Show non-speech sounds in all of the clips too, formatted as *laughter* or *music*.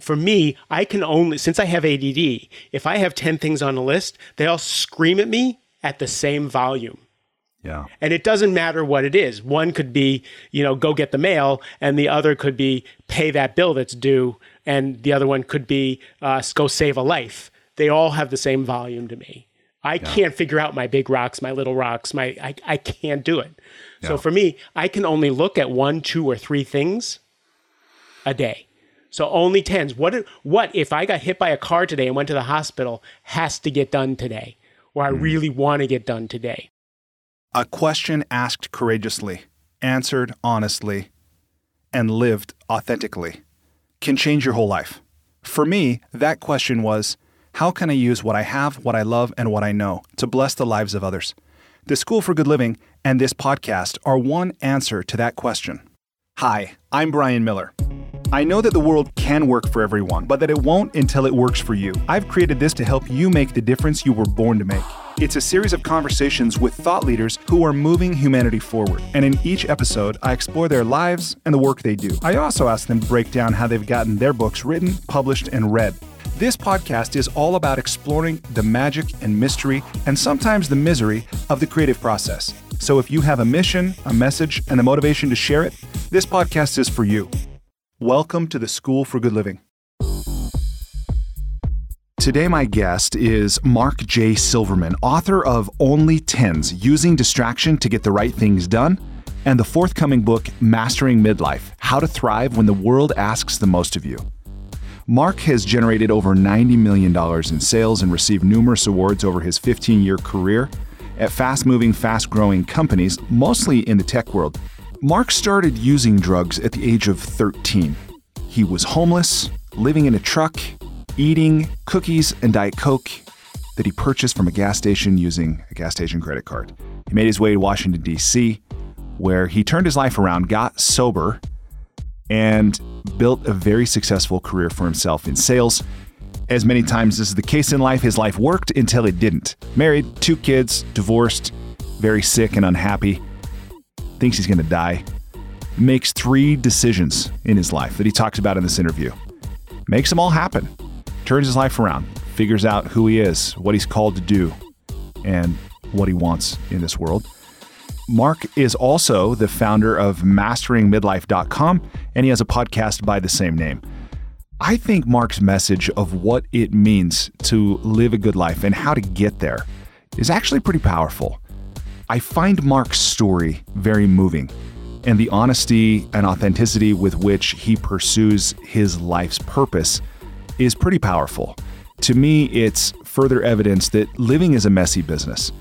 for me, I can only, since I have ADD, if I have 10 things on a list, they all scream at me at the same volume. Yeah. And it doesn't matter what it is. One could be, you know, go get the mail, and the other could be pay that bill that's due, and the other one could be uh, go save a life. They all have the same volume to me. I yeah. can't figure out my big rocks, my little rocks, my I, I can't do it. Yeah. So for me, I can only look at one, two, or three things a day. So only tens. What what if I got hit by a car today and went to the hospital has to get done today, or I mm. really want to get done today? A question asked courageously, answered honestly, and lived authentically can change your whole life. For me, that question was how can I use what I have, what I love, and what I know to bless the lives of others? The School for Good Living and this podcast are one answer to that question. Hi, I'm Brian Miller. I know that the world can work for everyone, but that it won't until it works for you. I've created this to help you make the difference you were born to make. It's a series of conversations with thought leaders who are moving humanity forward. And in each episode, I explore their lives and the work they do. I also ask them to break down how they've gotten their books written, published, and read. This podcast is all about exploring the magic and mystery, and sometimes the misery, of the creative process. So if you have a mission, a message, and the motivation to share it, this podcast is for you. Welcome to the School for Good Living. Today, my guest is Mark J. Silverman, author of Only Tens Using Distraction to Get the Right Things Done, and the forthcoming book, Mastering Midlife How to Thrive When the World Asks the Most of You. Mark has generated over $90 million in sales and received numerous awards over his 15 year career at fast moving, fast growing companies, mostly in the tech world. Mark started using drugs at the age of 13. He was homeless, living in a truck, eating cookies and Diet Coke that he purchased from a gas station using a gas station credit card. He made his way to Washington, D.C., where he turned his life around, got sober, and built a very successful career for himself in sales. As many times as is the case in life, his life worked until it didn't. Married, two kids, divorced, very sick and unhappy thinks he's going to die, makes three decisions in his life that he talks about in this interview. Makes them all happen, turns his life around, figures out who he is, what he's called to do, and what he wants in this world. Mark is also the founder of masteringmidlife.com, and he has a podcast by the same name. I think Mark's message of what it means to live a good life and how to get there is actually pretty powerful. I find Mark's story very moving, and the honesty and authenticity with which he pursues his life's purpose is pretty powerful. To me, it's further evidence that living is a messy business.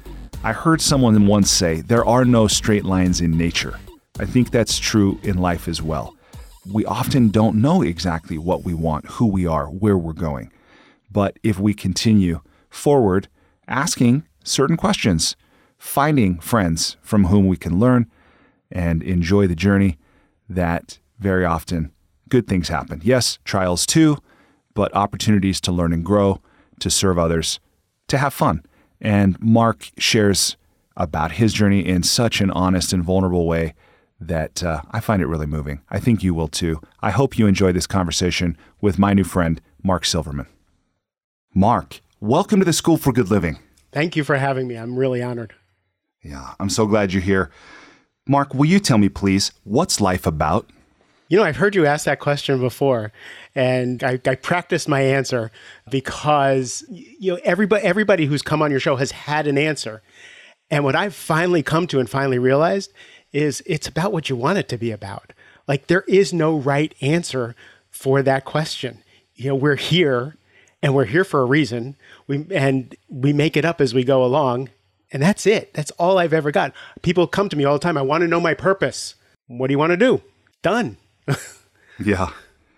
I heard someone once say, There are no straight lines in nature. I think that's true in life as well. We often don't know exactly what we want, who we are, where we're going. But if we continue forward, asking certain questions, finding friends from whom we can learn and enjoy the journey, that very often good things happen. Yes, trials too, but opportunities to learn and grow, to serve others, to have fun. And Mark shares about his journey in such an honest and vulnerable way that uh, I find it really moving. I think you will too. I hope you enjoy this conversation with my new friend, Mark Silverman. Mark, welcome to the School for Good Living. Thank you for having me. I'm really honored. Yeah, I'm so glad you're here. Mark, will you tell me, please, what's life about? You know, I've heard you ask that question before, and I, I practiced my answer because you know everybody everybody who's come on your show has had an answer, and what I've finally come to and finally realized is it's about what you want it to be about. Like there is no right answer for that question. You know, we're here, and we're here for a reason. We and we make it up as we go along, and that's it. That's all I've ever got. People come to me all the time. I want to know my purpose. What do you want to do? Done. *laughs* yeah.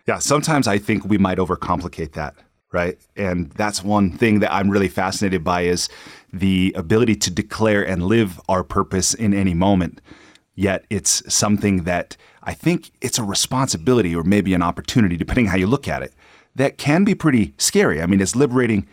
Yeah. Sometimes I think we might overcomplicate that, right? And that's one thing that I'm really fascinated by is the ability to declare and live our purpose in any moment. Yet it's something that I think it's a responsibility or maybe an opportunity, depending how you look at it, that can be pretty scary. I mean, it's liberating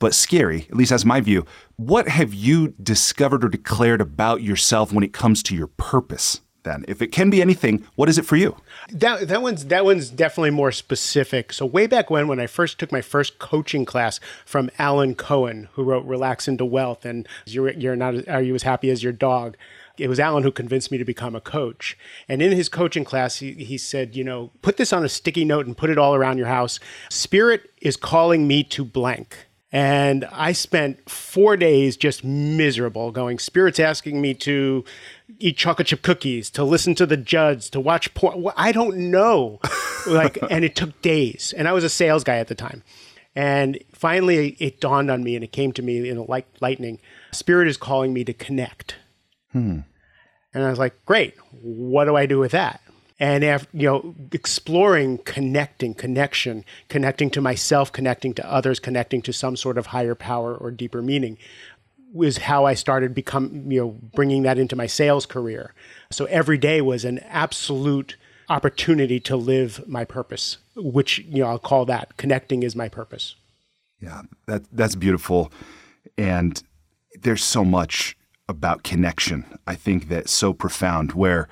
but scary, at least that's my view. What have you discovered or declared about yourself when it comes to your purpose then? If it can be anything, what is it for you? That that one's that one's definitely more specific. So way back when, when I first took my first coaching class from Alan Cohen, who wrote "Relax into Wealth" and "You're You're Not Are You as Happy as Your Dog." It was Alan who convinced me to become a coach. And in his coaching class, he, he said, you know, put this on a sticky note and put it all around your house. Spirit is calling me to blank. And I spent four days just miserable going, Spirit's asking me to eat chocolate chip cookies, to listen to the Judds, to watch porn. I don't know. *laughs* like, and it took days. And I was a sales guy at the time. And finally, it dawned on me and it came to me in a light, lightning. Spirit is calling me to connect. Hmm. And I was like, great. What do I do with that? And after, you know exploring connecting connection connecting to myself connecting to others connecting to some sort of higher power or deeper meaning was how I started become you know bringing that into my sales career. So every day was an absolute opportunity to live my purpose which you know I'll call that connecting is my purpose. Yeah that that's beautiful. And there's so much about connection I think that's so profound where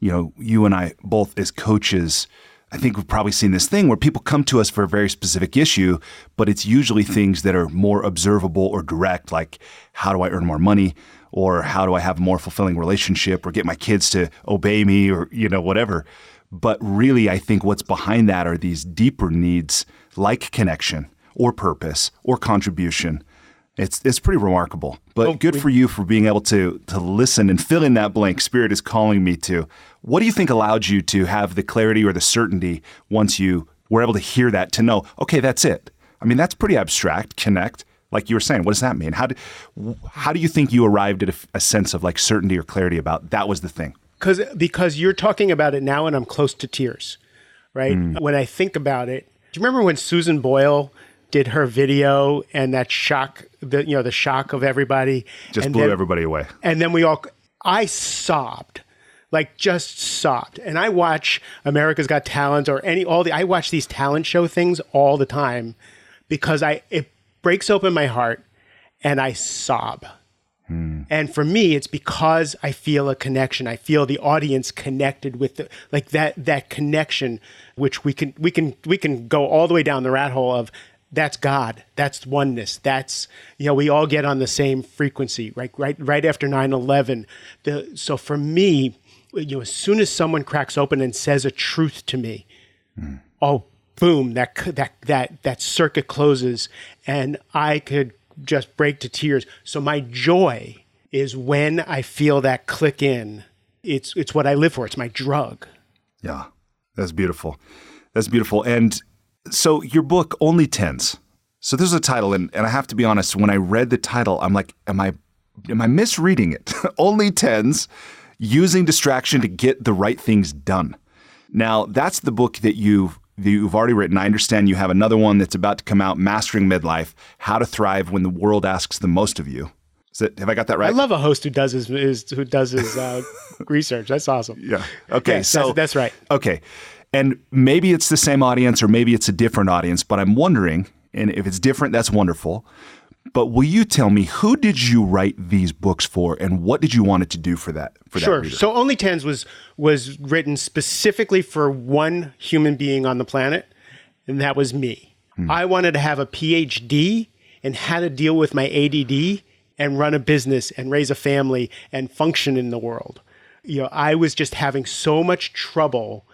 you know, you and I both as coaches, I think we've probably seen this thing where people come to us for a very specific issue, but it's usually hmm. things that are more observable or direct, like how do I earn more money? Or how do I have a more fulfilling relationship or get my kids to obey me or, you know, whatever. But really, I think what's behind that are these deeper needs like connection or purpose or contribution it's it's pretty remarkable. But oh, good we, for you for being able to to listen and fill in that blank. Spirit is calling me to. What do you think allowed you to have the clarity or the certainty once you were able to hear that to know, okay, that's it. I mean, that's pretty abstract. Connect, like you were saying. What does that mean? How do how do you think you arrived at a, a sense of like certainty or clarity about that was the thing? Because because you're talking about it now, and I'm close to tears, right? Mm. When I think about it, do you remember when Susan Boyle? Did her video and that shock the you know the shock of everybody. Just blew then, everybody away. and then we all i sobbed like just sobbed. And i watch america's got talent or any all the i watch these talent show things all the time because i it breaks open my heart and i sob. Hmm. and for me it's because i feel a connection. I feel the audience connected with the, like that that connection which we can we can we can go all the way down the rat hole of that's God. That's oneness. That's you know we all get on the same frequency. Right, right, right after 9-11. The so for me, you know, as soon as someone cracks open and says a truth to me, mm. oh boom, that that that that circuit closes, and I could just break to tears. So my joy is when I feel that click in. It's it's what I live for. It's my drug. Yeah, that's beautiful. That's beautiful. And so your book only tens. So there's a title, and, and I have to be honest. When I read the title, I'm like, am I am I misreading it? *laughs* only tens, using distraction to get the right things done. Now that's the book that you've that you've already written. I understand you have another one that's about to come out, Mastering Midlife: How to Thrive When the World Asks the Most of You. It, have I got that right? I love a host who does his, his who does his uh, *laughs* research. That's awesome. Yeah. Okay. Yes, so that's, that's right. Okay. And maybe it's the same audience or maybe it's a different audience, but I'm wondering, and if it's different, that's wonderful. But will you tell me who did you write these books for, and what did you want it to do for that? For sure. That so Only Tens was was written specifically for one human being on the planet, and that was me. Hmm. I wanted to have a PhD in how to deal with my ADD and run a business and raise a family and function in the world. You know, I was just having so much trouble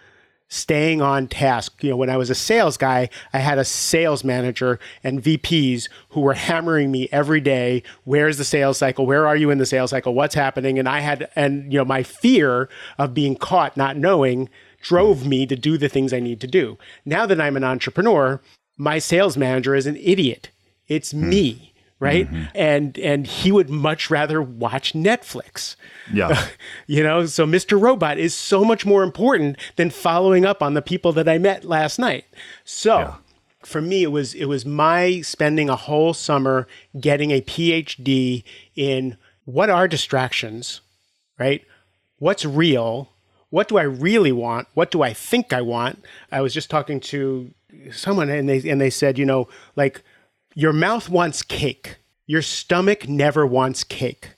staying on task. You know, when I was a sales guy, I had a sales manager and VPs who were hammering me every day. Where's the sales cycle? Where are you in the sales cycle? What's happening? And I had, and, you know, my fear of being caught not knowing drove me to do the things I need to do. Now that I'm an entrepreneur, my sales manager is an idiot. It's mm. me right? Mm-hmm. and and he would much rather watch netflix. Yeah. *laughs* You know so mr robot is so much more important than following up on the people that i met last night. So yeah. for me it was it was my spending a whole summer getting a phd in what are distractions right? What's real? What do i really want? What do i think i want? I was just talking to someone and they and they said you know like your mouth wants cake. Your stomach never wants cake.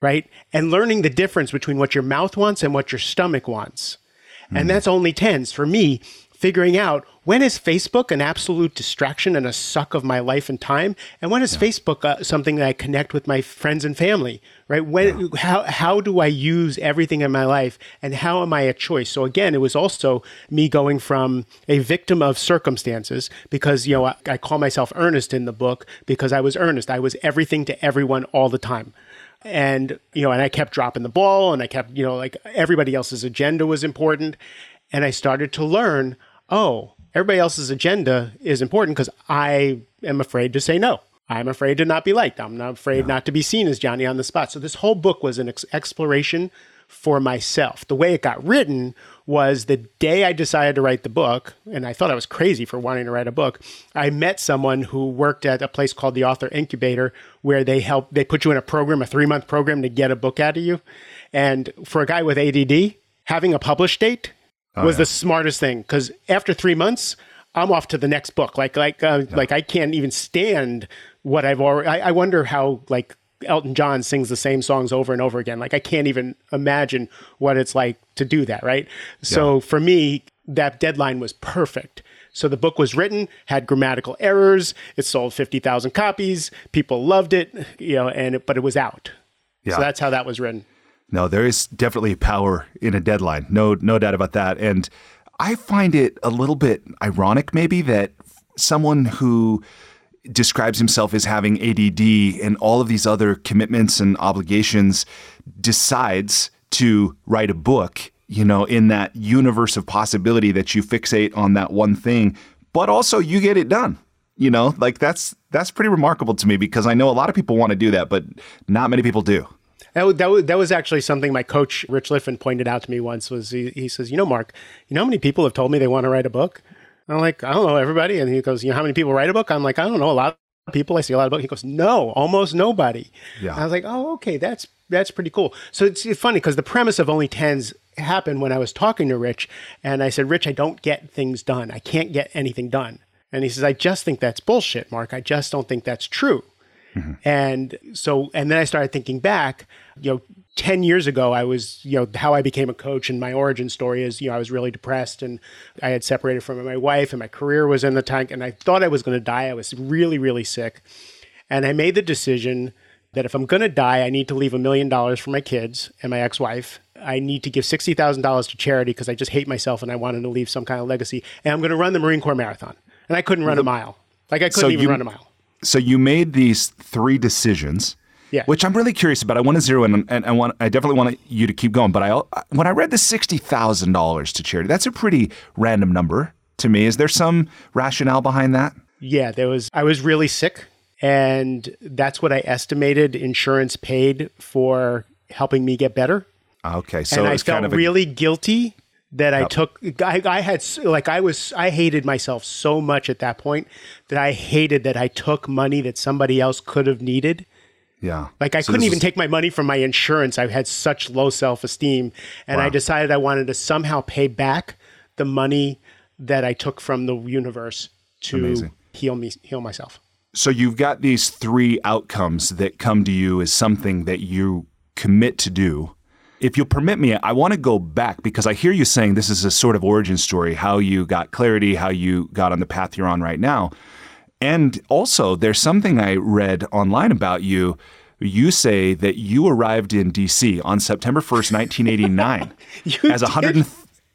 right? And learning the difference between what your mouth wants and what your stomach wants. And mm. that's only tens for me, figuring out when is Facebook an absolute distraction and a suck of my life and time, and when is Facebook uh, something that I connect with my friends and family, right? When how how do I use everything in my life, and how am I a choice? So again, it was also me going from a victim of circumstances because you know I, I call myself earnest in the book because I was earnest. I was everything to everyone all the time and you know and i kept dropping the ball and i kept you know like everybody else's agenda was important and i started to learn oh everybody else's agenda is important because i am afraid to say no. I'm afraid to not be liked. I'm not afraid not to be seen as johnny on the spot. So this whole book was an ex- exploration for myself. The way it got written was the day i decided to write the book and i thought i was crazy for wanting to write a book i met someone who worked at a place called the author incubator where they help they put you in a program a three month program to get a book out of you. And for a guy with add having a publish date was the smartest thing because after three months i'm off to the next book like like uh, like i can't even stand what i've already I, I wonder how like elton john sings the same songs over and over again like i can't even imagine what it's like to do that right so for me that deadline was perfect so the book was written, had grammatical errors. It sold fifty thousand copies. People loved it, you know, and it, but it was out. Yeah. So that's how that was written. No, there is definitely power in a deadline. No, no doubt about that. And I find it a little bit ironic, maybe, that someone who describes himself as having ADD and all of these other commitments and obligations decides to write a book, you know, in that universe of possibility that you fixate on that one thing, but also you get it done. You know, like that's that's pretty remarkable to me because I know a lot of people want to do that, but not many people do. That, that, that was actually something my coach Rich Litvin pointed out to me once. Was he, he says, you know, Mark, you know how many people have told me they want to write a book? I'm like, I don't know, everybody. And he goes, you know how many people write a book? I'm like, I don't know, a lot of people. I see a lot of books. He goes, no, almost nobody. Yeah. And I was like, oh, okay, that's that's pretty cool. So it's funny because the premise of only tens happened when I was talking to Rich, and I said, Rich, I don't get things done. I can't get anything done. And he says, I just think that's bullshit, Mark. I just don't think that's true. Mm-hmm. And so, and then I started thinking back, you know, 10 years ago, I was, you know, how I became a coach and my origin story is, you know, I was really depressed and I had separated from my wife and my career was in the tank and I thought I was going to die. I was really, really sick. And I made the decision that if I'm going to die, I need to leave a million dollars for my kids and my ex wife. I need to give $60,000 to charity because I just hate myself and I wanted to leave some kind of legacy. And I'm going to run the Marine Corps Marathon. And I couldn't run a mile. Like I couldn't So even you- run a mile. so you made these three decisions Yeah. which i'm really curious about i want to zero in and i want i definitely want you to keep going but i when i read the $60000 to charity that's a pretty random number to me is there some rationale behind that Yeah, there was. I was really sick, and that's what I estimated insurance paid for helping me get better. okay so and I felt kind of a, really guilty that I took. I, I had like I was. I hated myself so much at that point that I hated that I took money that somebody else could have needed. Yeah Like I So couldn't even was- take my money from my insurance. I had such low self esteem, and I decided I wanted to somehow pay back the money that I took from the universe to Amazing. heal me, heal myself. so you've got these three outcomes that come to you as something that you commit to do if you'll permit me i want to go back because i hear you saying this is a sort of origin story how you got clarity how you got on the path you're on right now and also there's something i read online about you you say that you arrived in dc on september 1st 1989 *laughs* as a did? 100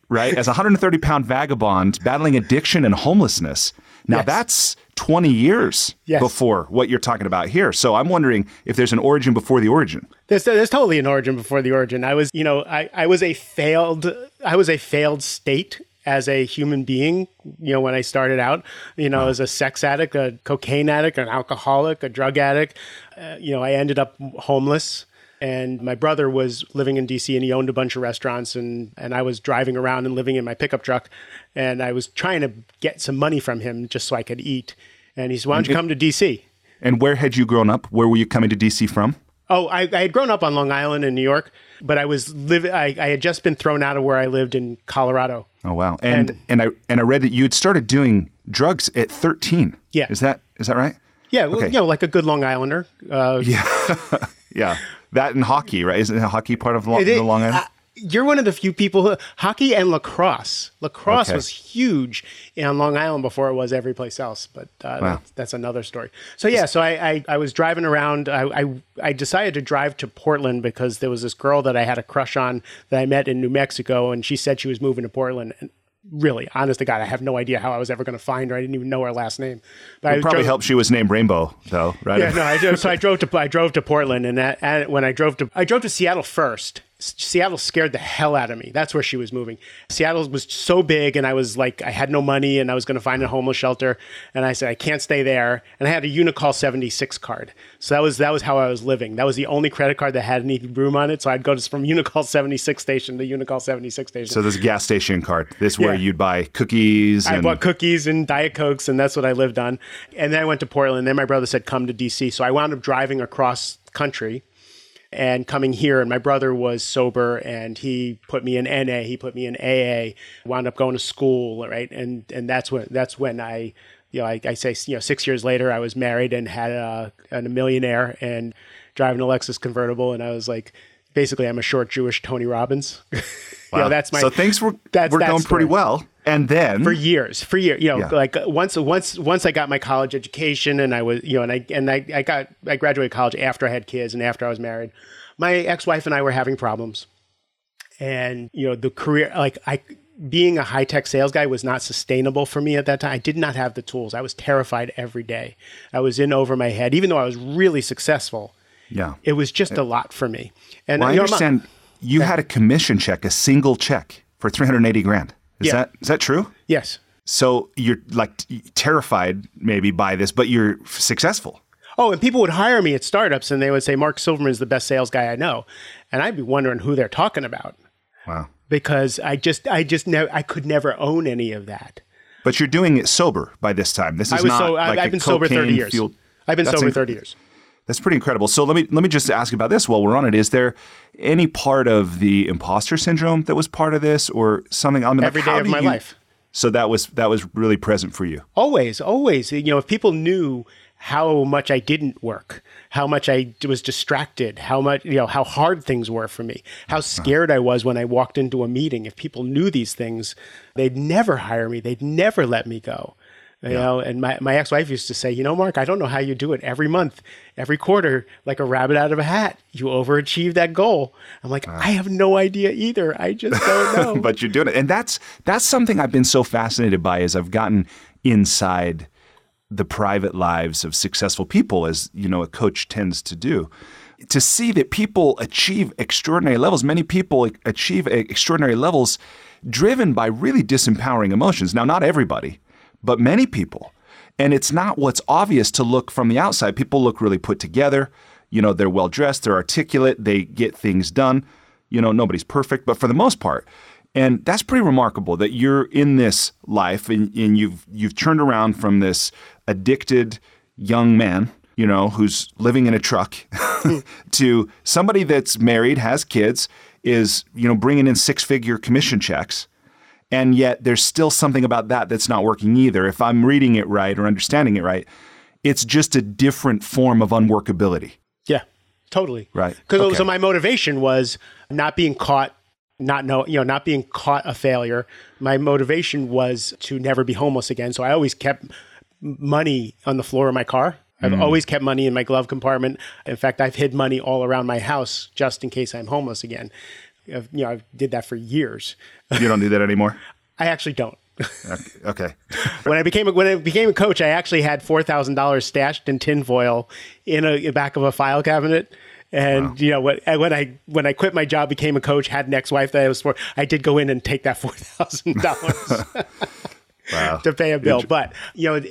right as a 130 pound vagabond battling addiction and homelessness now Yes. that's 20 years Yes. before what you're talking about here so i'm wondering if there's an origin before the origin There's, there's totally an origin before the origin. I was, you know, I, I was a failed, I was a failed state as a human being. You know, when I started out, you know, as a sex addict, a cocaine addict, an alcoholic, a drug addict. Uh, you know, I ended up homeless. And my brother was living in DC and he owned a bunch of restaurants and, and I was driving around and living in my pickup truck and I was trying to get some money from him just so I could eat. And he said, Why don't you come to DC? and where had you grown up where were you coming to dc from Oh, I, I had grown up on Long Island in New York, but I was living. I, I had just been thrown out of where I lived in Colorado. oh wow and And- and i and i read that you had started doing drugs at 13 Yeah. is that is that right Yeah, well, Okay. you know, like a good Long Islander. Uh, yeah *laughs* that and hockey, right? Isn't hockey part of Long, It- the Long Island? You're one of the few people who, hockey and lacrosse. Lacrosse Okay. was huge on Long Island before it was every place else, but uh, Wow. that's, that's another story. So yeah, so I, I, I was driving around. I, I I decided to drive to Portland because there was this girl that I had a crush on that I met in New Mexico, and she said she was moving to Portland. And really, honest to God, I have no idea how I was ever going to find her. I didn't even know her last name. But I It probably drove- helped she was named Rainbow, though, right? yeah, no. I so I drove to I drove to Portland, and, that, and when I drove to I drove to Seattle first. Seattle scared the hell out of me. That's where she was moving. Seattle was so big, and I was like, I had no money, and I was going to find a homeless shelter, and I said I can't stay there. And I had a Unocal seventy six card, so that was that was how I was living. That was the only credit card that had any room on it. So I'd go to from Unocal seventy six station to Unocal seventy six station. So this gas station card. This where Yeah. you'd buy cookies I bought cookies and Diet Cokes, and that's what I lived on. And then I went to Portland. Then my brother said, come to DC. So I wound up driving across country and coming here. And my brother was sober and he put me in NA, he put me in AA, wound up going to school, right? And and that's when that's when I you know, I, I say, you know, six years later, I was married and had a, and a millionaire and driving a Lexus convertible. And I was like, basically, I'm a short Jewish Tony Robbins. *laughs* you know, that's my, so things were that's were that going pretty well. And then for years, for years, you know, Yeah. like uh, once, once, once I got my college education and I was, you know, and I, and I, I got, I graduated college after I had kids and after I was married, my ex-wife and I were having problems and, you know, the career, like I, being a high-tech sales guy was not sustainable for me at that time. I did not have the tools. I was terrified every day. I was in over my head, even though I was really successful. Yeah. It was just a uh, lot for me. And Well, I you know, understand you had a commission check, a single check for 380 grand. Is Yeah. that is that true? yes. So you're like t- terrified maybe by this, but you're successful. Oh, and people would hire me at startups and they would say, Mark Silverman is the best sales guy I know. And I'd be wondering who they're talking about Wow. because I just, I just never, I could never own any of that. But you're doing it sober by this time. This is I was not so, like I've a been sober 30 cocaine years. fueled- I've been That's sober inc- 30 years. That's pretty incredible. So let me let me just ask about this while we're on it. Is there any part of the imposter syndrome that was part of this, or something? I mean, like, Every day of my you- life. So that was that was really present for you. Always, always. You know, if people knew how much I didn't work, how much I was distracted, how much, you know, how hard things were for me, how uh-huh. scared I was when I walked into a meeting. If people knew these things, they'd never hire me. They'd never let me go. You know, and my, my ex-wife used to say, you know, Mark, I don't know how you do it every month, every quarter, like a rabbit out of a hat. You overachieve that goal. I'm like, ah. I have no idea either. I just don't *laughs* know. but you're doing it, and that's that's something I've been so fascinated by as I've gotten inside the private lives of successful people, as you know, a coach tends to do. To see that people achieve extraordinary levels, many people achieve extraordinary levels driven by really disempowering emotions. Now, not everybody, but many people. And it's not what's obvious to look from the outside. People look really put together. You know, they're well dressed, they're articulate, they get things done. You know, nobody's perfect, but for the most part. And that's pretty remarkable that you're in this life and, and you've you've turned around from this addicted young man, you know, who's living in a truck *laughs* to somebody that's married, has kids, is, you know, bringing in six-figure commission checks and yet there's still something about that that's not working either. If I'm reading it right or understanding it right, it's just a different form of unworkability. Yeah, totally. Right. Because Okay. so my motivation was not being caught, not know, you know, not being caught a failure. My motivation was to never be homeless again. So I always kept money on the floor of my car. I've Mm. always kept money in my glove compartment. In fact, I've hid money all around my house just in case I'm homeless again. I've, you know, I did that for years. You don't do that anymore. *laughs* I actually don't. Okay. *laughs* when I became a, when I became a coach, I actually had four thousand dollars stashed in tinfoil in a in back of a file cabinet. And you know when when I when I quit my job, became a coach, had an ex-wife that I was for, I did go in and take that *laughs* four thousand dollars Wow. to pay a bill. But you know,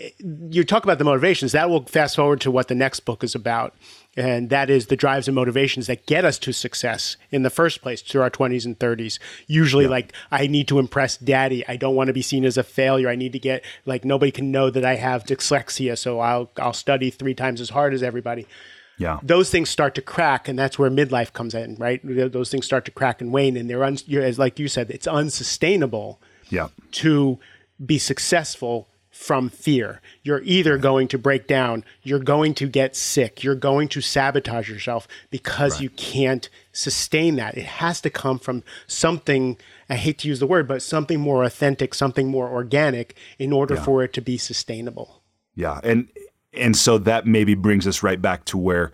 you talk about the motivations. That will fast forward to what the next book is about, and that is the drives and motivations that get us to success in the first place through our twenties and thirties. Usually, like I need to impress daddy. I don't want to be seen as a failure. I need to get like nobody can know that I have dyslexia, so I'll I'll study three times as hard as everybody Yeah. those things start to crack, and that's where midlife comes in, right? Those things start to crack and wane, and they're un- you're, as like you said, it's unsustainable Yeah. to be successful from fear. You're either going to break down, you're going to get sick, you're going to sabotage yourself because right. you can't sustain that. It has to come from something, I hate to use the word, but something more authentic, something more organic in order yeah. for it to be sustainable. Yeah. And and so that maybe brings us right back to where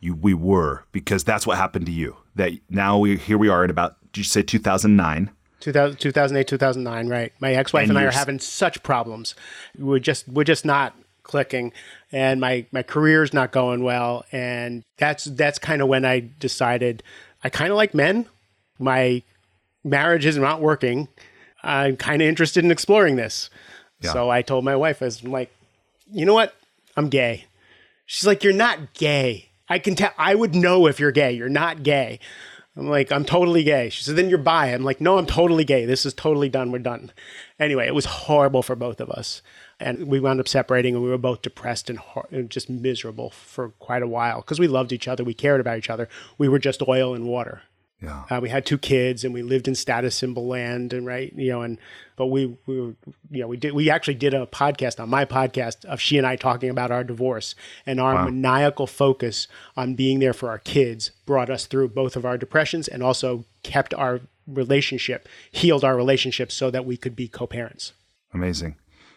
you we were because that's what happened to you. That now we here we are in about did you say 2009? 2000, 2008, 2009, right. My ex-wife and, and I are having such problems. We're just we're just not clicking and my my career's not going well and that's that's kind of when I decided I kind of like men. My marriage is not working. I'm kind of interested in exploring this. Yeah. So I told my wife, I was like, you know what? I'm gay. She's like, you're not gay. I can tell. I would know if you're gay. You're not gay. I'm like, I'm totally gay. She said, then you're bi. I'm like, no, I'm totally gay. This is totally done. We're done. Anyway, it was horrible for both of us. And we wound up separating and we were both depressed and, and just miserable for quite a while because we loved each other. We cared about each other. We were just oil and water. Yeah. Uh, we had two kids and we lived in status symbol land and right, you know, and but we we were you know, we did we actually did a podcast on my podcast of she and I talking about our divorce and our wow. maniacal focus on being there for our kids brought us through both of our depressions and also kept our relationship, healed our relationship so that we could be co-parents. Amazing.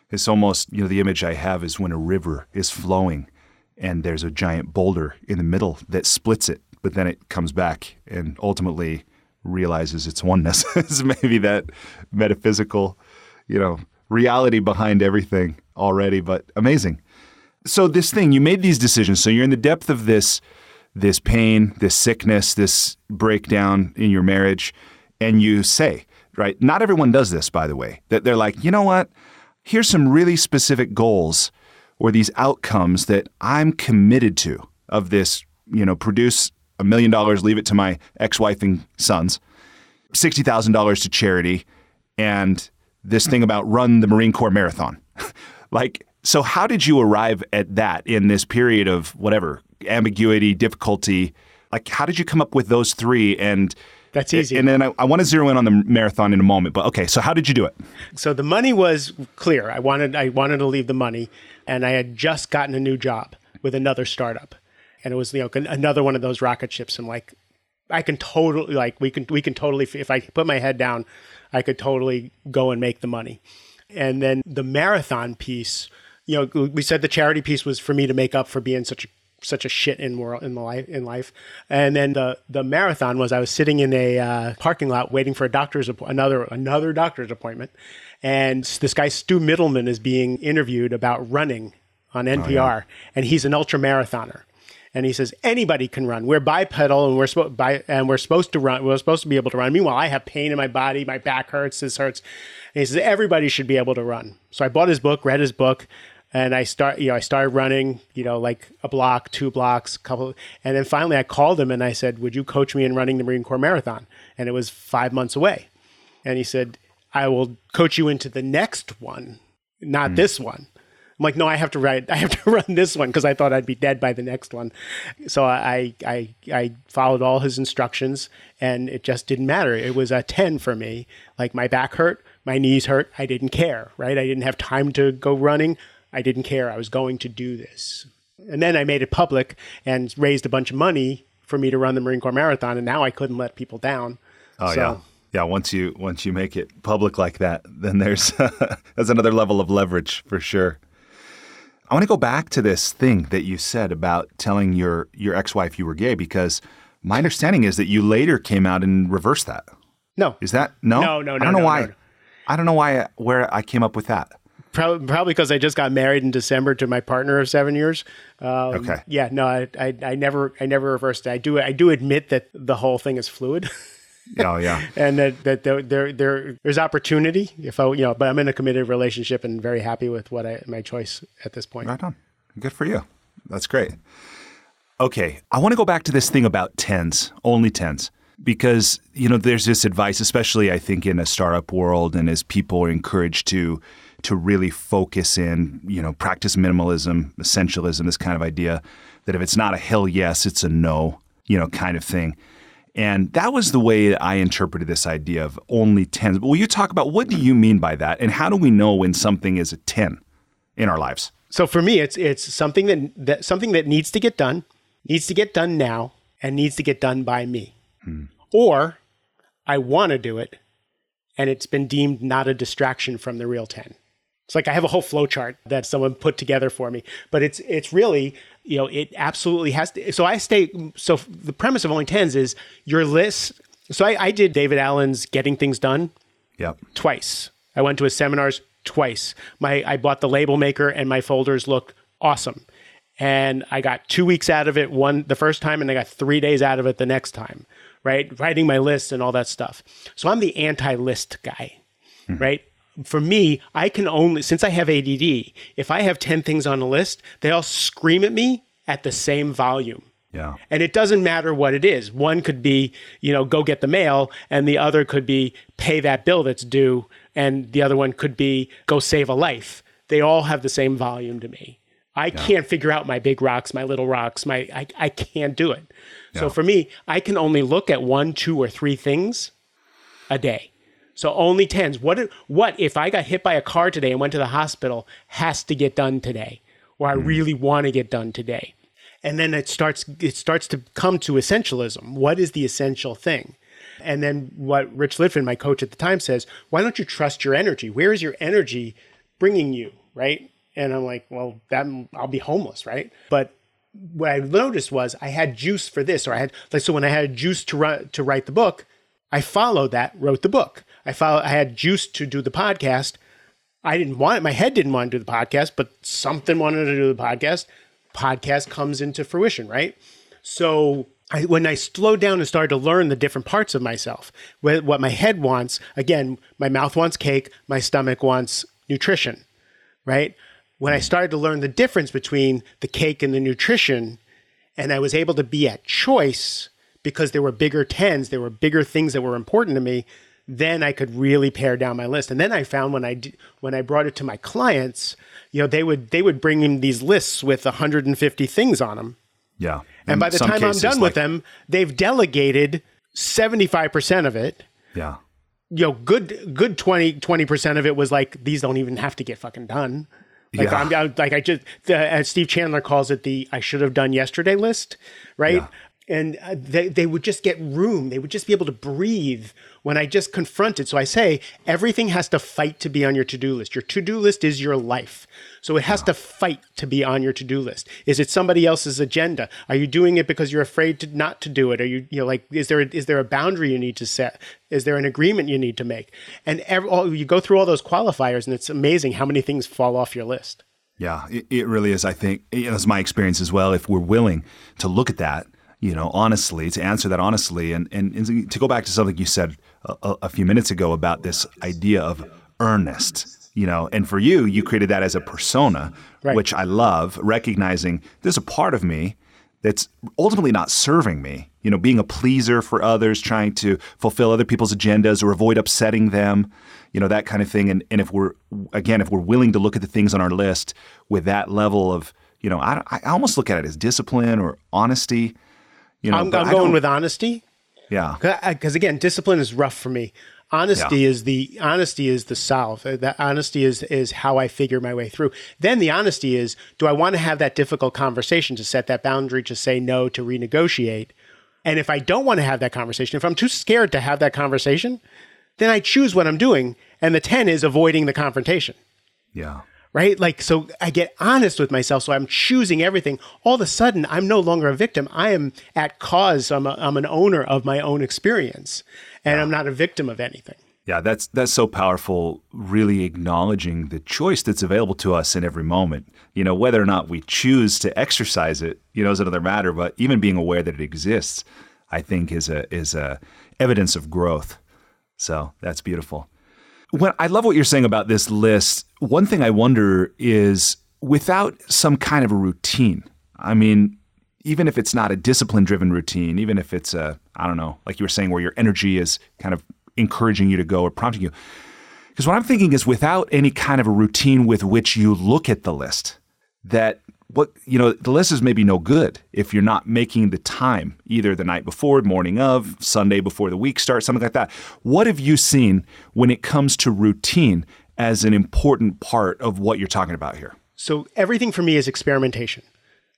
It's almost, you know, the image I have is when a river is flowing and there's a giant boulder in the middle that splits it but then it comes back and ultimately realizes its oneness. *laughs* it's maybe that metaphysical, you know, reality behind everything already, but amazing. So this thing, you made these decisions. So you're in the depth of this this pain, this sickness, this breakdown in your marriage, and you say, right? Not everyone does this, by the way. That they're like, you know what? Here's some really specific goals or these outcomes that I'm committed to of this, you know, produce a million dollars, leave it to my ex-wife and sons, sixty thousand dollars to charity, and this thing about run the Marine Corps marathon. *laughs* like, so how did you arrive at that in this period of whatever ambiguity, difficulty? Like, how did you come up with those three? And that's easy. And then I, I, want to zero in on the marathon in a moment. But okay, so how did you do it? So the money was clear. I wanted I wanted to leave the money, and I had just gotten a new job with another startup and it was you know another one of those rocket ships. I'm like, I can totally like we can we can totally if I put my head down, I could totally go and make the money. And then the marathon piece, you know, we said the charity piece was for me to make up for being such a such a shit in world in the life in life. And then the the marathon was I was sitting in a uh, parking lot waiting for a doctor's another another doctor's appointment, and this guy Stu Mittleman is being interviewed about running on NPR, oh, yeah. and he's an ultra marathoner and he says anybody can run. We're bipedal and we're and we're supposed to run. We're supposed to be able to run. Meanwhile, I have pain in my body. My back hurts. This hurts. And he says everybody should be able to run. So I bought his book, read his book, and I start. You know, I started running. You know, like a block, two blocks, couple, and then finally I called him and I said, "Would you coach me in running the Marine Corps Marathon?" And it was five months away, and he said, "I will coach you into the next one, not mm. this one." I'm like, no, I have to write, I have to *laughs* run this one because I thought I'd be dead by the next one. So I, I, I followed all his instructions and it just didn't matter. It was a 10 for me. Like my back hurt, my knees hurt. I didn't care, right? I didn't have time to go running. I didn't care. I was going to do this. And then I made it public and raised a bunch of money for me to run the Marine Corps Marathon. And now I couldn't let people down. Oh, so, yeah yeah once you once you make it public like that then there's *laughs* that's another level of leverage for sure I want to go back to this thing that you said about telling your your ex-wife you were gay because my understanding is that you later came out and reversed that. No. Is that no? No, no, no. I don't know no, why. No, I don't know why where I came up with that. Probably, probably because I just got married in December to my partner of seven years. Um, okay. Yeah. No, I, I, I never, I never reversed it. I do, I do admit that the whole thing is fluid. *laughs* *laughs* Oh yeah, and that that there, there there there's opportunity if I you know, but I'm in a committed relationship and very happy with what I my choice at this point. Right on, good for you. That's great. Okay, I want to go back to this thing about tens, only tens, because you know there's this advice, especially I think in a startup world, and as people are encouraged to to really focus in, you know, practice minimalism, essentialism, this kind of idea that if it's not a hell yes, it's a no, you know, kind of thing. And that was the way that I interpreted this idea of only 10. But will you talk about what do you mean by that? And how do we know when something is a 10? in our lives? So for me, it's it's something that, that something that needs to get done, needs to get done now, and needs to get done by me. Hmm. Or I want to do it, and it's been deemed not a distraction from the real 10. It's like I have a whole flow chart that someone put together for me, but it's it's really you know it absolutely has to. So I stay. So the premise of only tens is your list. So I, I did David Allen's Getting Things Done. Yep. Twice. I went to his seminars twice. My I bought the label maker and my folders look awesome. And I got two weeks out of it one the first time, and I got three days out of it the next time. Right, writing my list and all that stuff. So I'm the anti-list guy. Mm-hmm. Right, for me, I can only, since I have ADD, if I have 10 things on a list, they all scream at me at the same volume. Yeah. And it doesn't matter what it is. One could be, you know, go get the mail, and the other could be pay that bill that's due, and the other one could be go save a life. They all have the same volume to me. I yeah. can't figure out my big rocks, my little rocks, my I, I can't do it. Yeah. So for me, I can only look at one, two, or three things a day. So only tens. What if, what if I got hit by a car today and went to the hospital has to get done today, or I mm. really want to get done today? And then it starts it starts to come to essentialism. What is the essential thing? And then what Rich Litvin, my coach at the time, says: Why don't you trust your energy? Where is your energy bringing you? Right? And I'm like, well, that I'll be homeless, right? But what I noticed was I had juice for this, or I had like so when I had juice to write to write the book, I followed that, wrote the book. I followed, I had juice to do the podcast. I didn't want it. My head didn't want to do the podcast, but something wanted to do the podcast. Podcast comes into fruition, right? So I, when I slowed down and started to learn the different parts of myself, what my head wants, again, my mouth wants cake, my stomach wants nutrition, right? When I started to learn the difference between the cake and the nutrition, and I was able to be at choice because there were bigger tens, there were bigger things that were important to me, then I could really pare down my list. And then I found when I when I brought it to my clients, you know, they would they would bring in these lists with 150 things on them. Yeah. And, by the time I'm done like, with them, they've delegated 75% of it. Yeah. You know, good good 20 percent of it was like these don't even have to get fucking done. Like yeah. I'm, I'm like I just the, as Steve Chandler calls it the I should have done yesterday list, right? Yeah and uh, they, they would just get room they would just be able to breathe when i just confronted so i say everything has to fight to be on your to-do list. Your to-do list is your life. So it has to fight to be on your to-do list. Is it somebody else's agenda? Are you doing it because you're afraid to not to do it? Are you you know like is there a, is there a boundary you need to set? Is there an agreement you need to make? And every, all, you go through all those qualifiers and it's amazing how many things fall off your list. Yeah, it, it really is. I think it's my experience as well. If we're willing to look at that you know, honestly, to answer that honestly, and, and, and to go back to something you said a, a, few minutes ago about this idea of earnest, you know, and for you, you created that as a persona, right. which I love, recognizing there's a part of me that's ultimately not serving me, you know, being a pleaser for others, trying to fulfill other people's agendas or avoid upsetting them, you know, that kind of thing. And, and if we're, again, if we're willing to look at the things on our list with that level of, you know, I, I almost look at it as discipline or honesty you know, I'm, I'm going with honesty. Yeah. Because again, discipline is rough for me. Honesty yeah. is the honesty is the solve. Uh, that honesty is is how I figure my way through. Then the honesty is: Do I want to have that difficult conversation to set that boundary, to say no, to renegotiate? And if I don't want to have that conversation, if I'm too scared to have that conversation, then I choose what I'm doing. And the ten is avoiding the confrontation. Yeah right? Like, so I get honest with myself. So I'm choosing everything. All of a sudden, I'm no longer a victim. I am at cause. I'm, a, I'm an owner of my own experience, and yeah. I'm not a victim of anything. Yeah, that's that's so powerful. Really acknowledging the choice that's available to us in every moment. You know, whether or not we choose to exercise it, you know, is another matter. But even being aware that it exists, I think, is a is a evidence of growth. So that's beautiful. When I love what you're saying about this list, one thing I wonder is without some kind of a routine. I mean, even if it's not a discipline driven routine, even if it's a, I don't know, like you were saying, where your energy is kind of encouraging you to go or prompting you. Because what I'm thinking is without any kind of a routine with which you look at the list, that what you know the list is maybe no good if you're not making the time either the night before morning of sunday before the week starts something like that what have you seen when it comes to routine as an important part of what you're talking about here So everything for me is experimentation.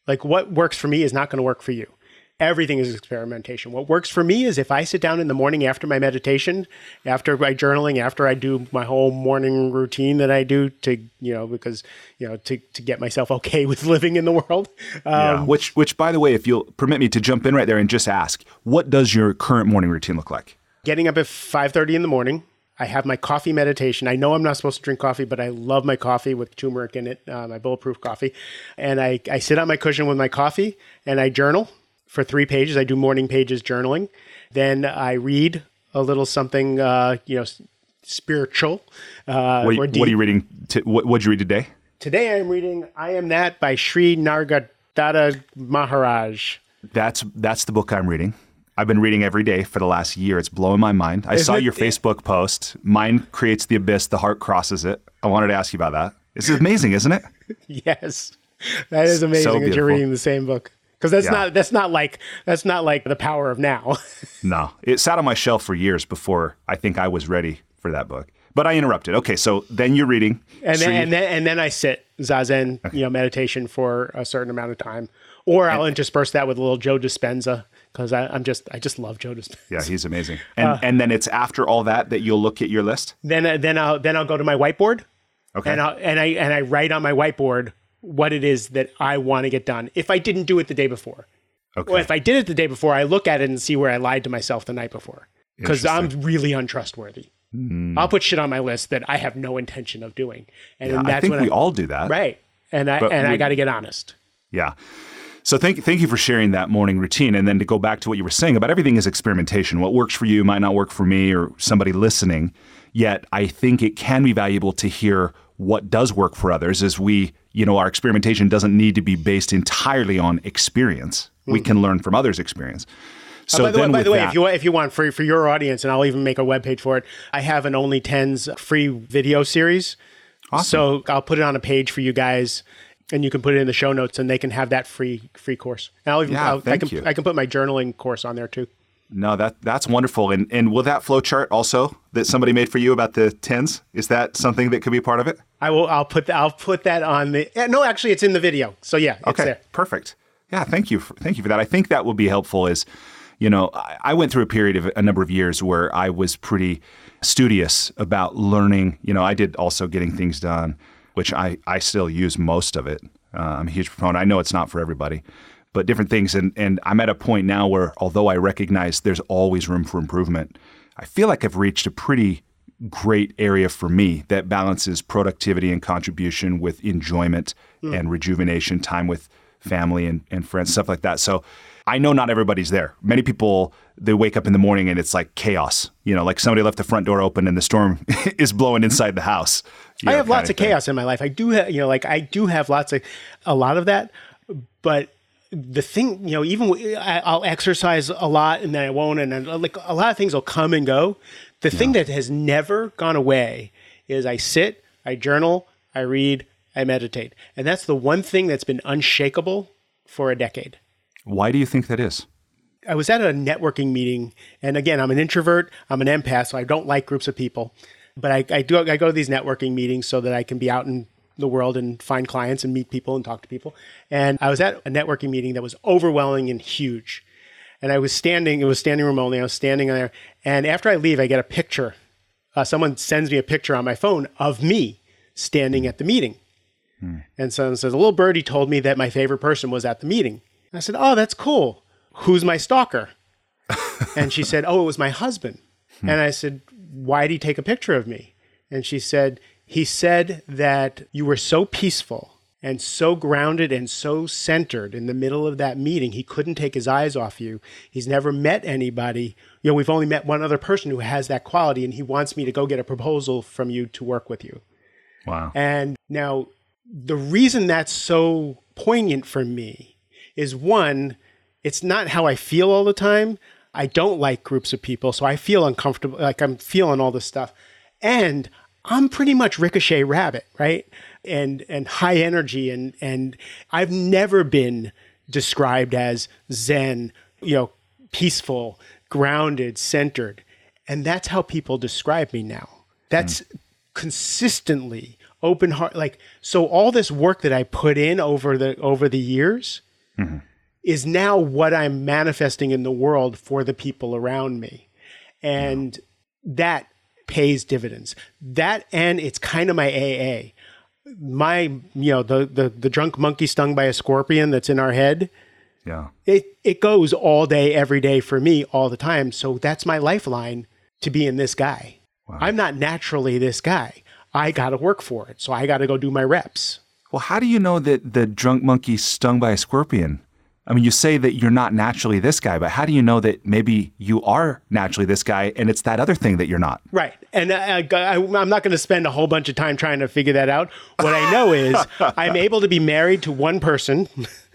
Like what works for me is not going to work for you. Everything is experimentation. What works for me is if I sit down in the morning after my meditation, after my journaling, after I do my whole morning routine that I do to, you know, because, you know, to, to get myself *laughs* okay with living in the world. Um, yeah. Which, which, by the way, if you'll permit me to jump in right there and just ask, what does your current morning routine look like? Getting up at 5.30 in the morning, I have my coffee meditation. I know I'm not supposed to drink coffee, but I love my coffee with turmeric in it, uh, my bulletproof coffee. And I, I sit on my cushion with my coffee and I journal for three pages. I do morning pages journaling. Then I read a little something, uh, you know, spiritual. Uh, what, what, are you reading? T- what did you read today? Today I'm reading I Am That by Sri Nisargadatta Maharaj. That's that's the book I'm reading. I've been reading every day for the last year. It's blowing my mind. I Isn't saw your it, Facebook post. Mind creates the abyss, the heart crosses it. I wanted to ask you about that. This is amazing, isn't it? *laughs* yes. That is amazing so that you're reading the same book. Because that's yeah. not that's not like that's not like the power of now. *laughs* no. It sat on my shelf for years before I think I was ready for that book. But I interrupted. Okay, so then you're reading. And then, and then and then I sit zazen, okay. you know, meditation for a certain amount of time. Or I'll and, intersperse that with a little Joe Dispenza because I'm just I just love Joe Dispenza. Yeah, he's amazing. *laughs* And uh, and then it's after all that that you'll look at your list. Then then I'll then I'll go to my whiteboard. Okay. And i and I and I write on my whiteboard what it is that I want to get done. If I didn't do it the day before, okay. or if I did it the day before, I look at it and see where I lied to myself the night before because I'm really untrustworthy. Mm. I'll put shit on my list that I have no intention of doing, and yeah, that's I think we I, all do that, right? And I but and we, I got to get honest. Yeah. So thank thank you for sharing that morning routine. And then to go back to what you were saying about everything is experimentation. What works for you might not work for me or somebody listening. Yet I think it can be valuable to hear what does work for others is we, you know, our experimentation doesn't need to be based entirely on experience. Mm. We hmm. can learn from others' experience. So uh, by the way, by the way that, if you if you want for for your audience, and I'll even make a web page for it, I have an Only Tens free video series. Awesome. So I'll put it on a page for you guys and you can put it in the show notes and they can have that free free course. And I'll even yeah, I'll, thank I can you. I can put my journaling course on there too. No, that that's wonderful. And and will that flow chart also that somebody made for you about the tens? Is that something that could be part of it? I will. I'll put I'll put that on the. No, actually, it's in the video. So yeah, okay, there. perfect. Yeah, thank you. For, thank you for that. I think that will be helpful. Is you know, I, I went through a period of a number of years where I was pretty studious about learning. You know, I did also getting things done, which I I still use most of it. Uh, I'm a huge proponent. I know it's not for everybody, but different things. And and I'm at a point now where although I recognize there's always room for improvement, I feel like I've reached a pretty great area for me that balances productivity and contribution with enjoyment mm. and rejuvenation, time with family and, and friends, stuff like that. So I know not everybody's there. Many people they wake up in the morning and it's like chaos. You know, like somebody left the front door open and the storm *laughs* is blowing inside the house. I know, have lots of, of chaos in my life. I do have, you know, like I do have lots of a lot of that, but the thing, you know, even I'll exercise a lot and then I won't, and then like a lot of things will come and go. The yeah. thing that has never gone away is I sit, I journal, I read, I meditate, and that's the one thing that's been unshakable for a decade. Why do you think that is? I was at a networking meeting, and again, I'm an introvert, I'm an empath, so I don't like groups of people. But I, I do I go to these networking meetings so that I can be out in the world and find clients and meet people and talk to people. And I was at a networking meeting that was overwhelming and huge. And I was standing, it was standing room only. I was standing there. And after I leave, I get a picture. Uh, someone sends me a picture on my phone of me standing at the meeting. Hmm. And someone says, a little birdie told me that my favorite person was at the meeting. And I said, oh, that's cool. Who's my stalker? *laughs* and she said, oh, it was my husband. Hmm. And I said, why did he take a picture of me? And she said, he said that you were so peaceful and so grounded and so centered in the middle of that meeting, he couldn't take his eyes off you. He's never met anybody. You know, we've only met one other person who has that quality, and he wants me to go get a proposal from you to work with you. Wow. And now, the reason that's so poignant for me is one, it's not how I feel all the time. I don't like groups of people, so I feel uncomfortable, like I'm feeling all this stuff. And I'm pretty much Ricochet Rabbit, right? And and high energy and and I've never been described as zen, you know, peaceful, grounded, centered. And that's how people describe me now. That's mm. consistently open heart like so all this work that I put in over the over the years is now what I'm manifesting in the world for the people around me. And that pays dividends. That and it's kind of my AA. My you know the the the drunk monkey stung by a scorpion that's in our head Yeah. it it goes all day every day for me all the time so that's my lifeline to being this guy i'm not naturally this guy i got to work for it so i got to go do my reps Well, how do you know that the drunk monkey stung by a scorpion? I mean, you say that you're not naturally this guy, but how do you know that maybe you are naturally this guy and it's that other thing that you're not? right. And uh, I, I, i'm not going to spend a whole bunch of time trying to figure that out. What i know is *laughs* i'm able to be married to one person.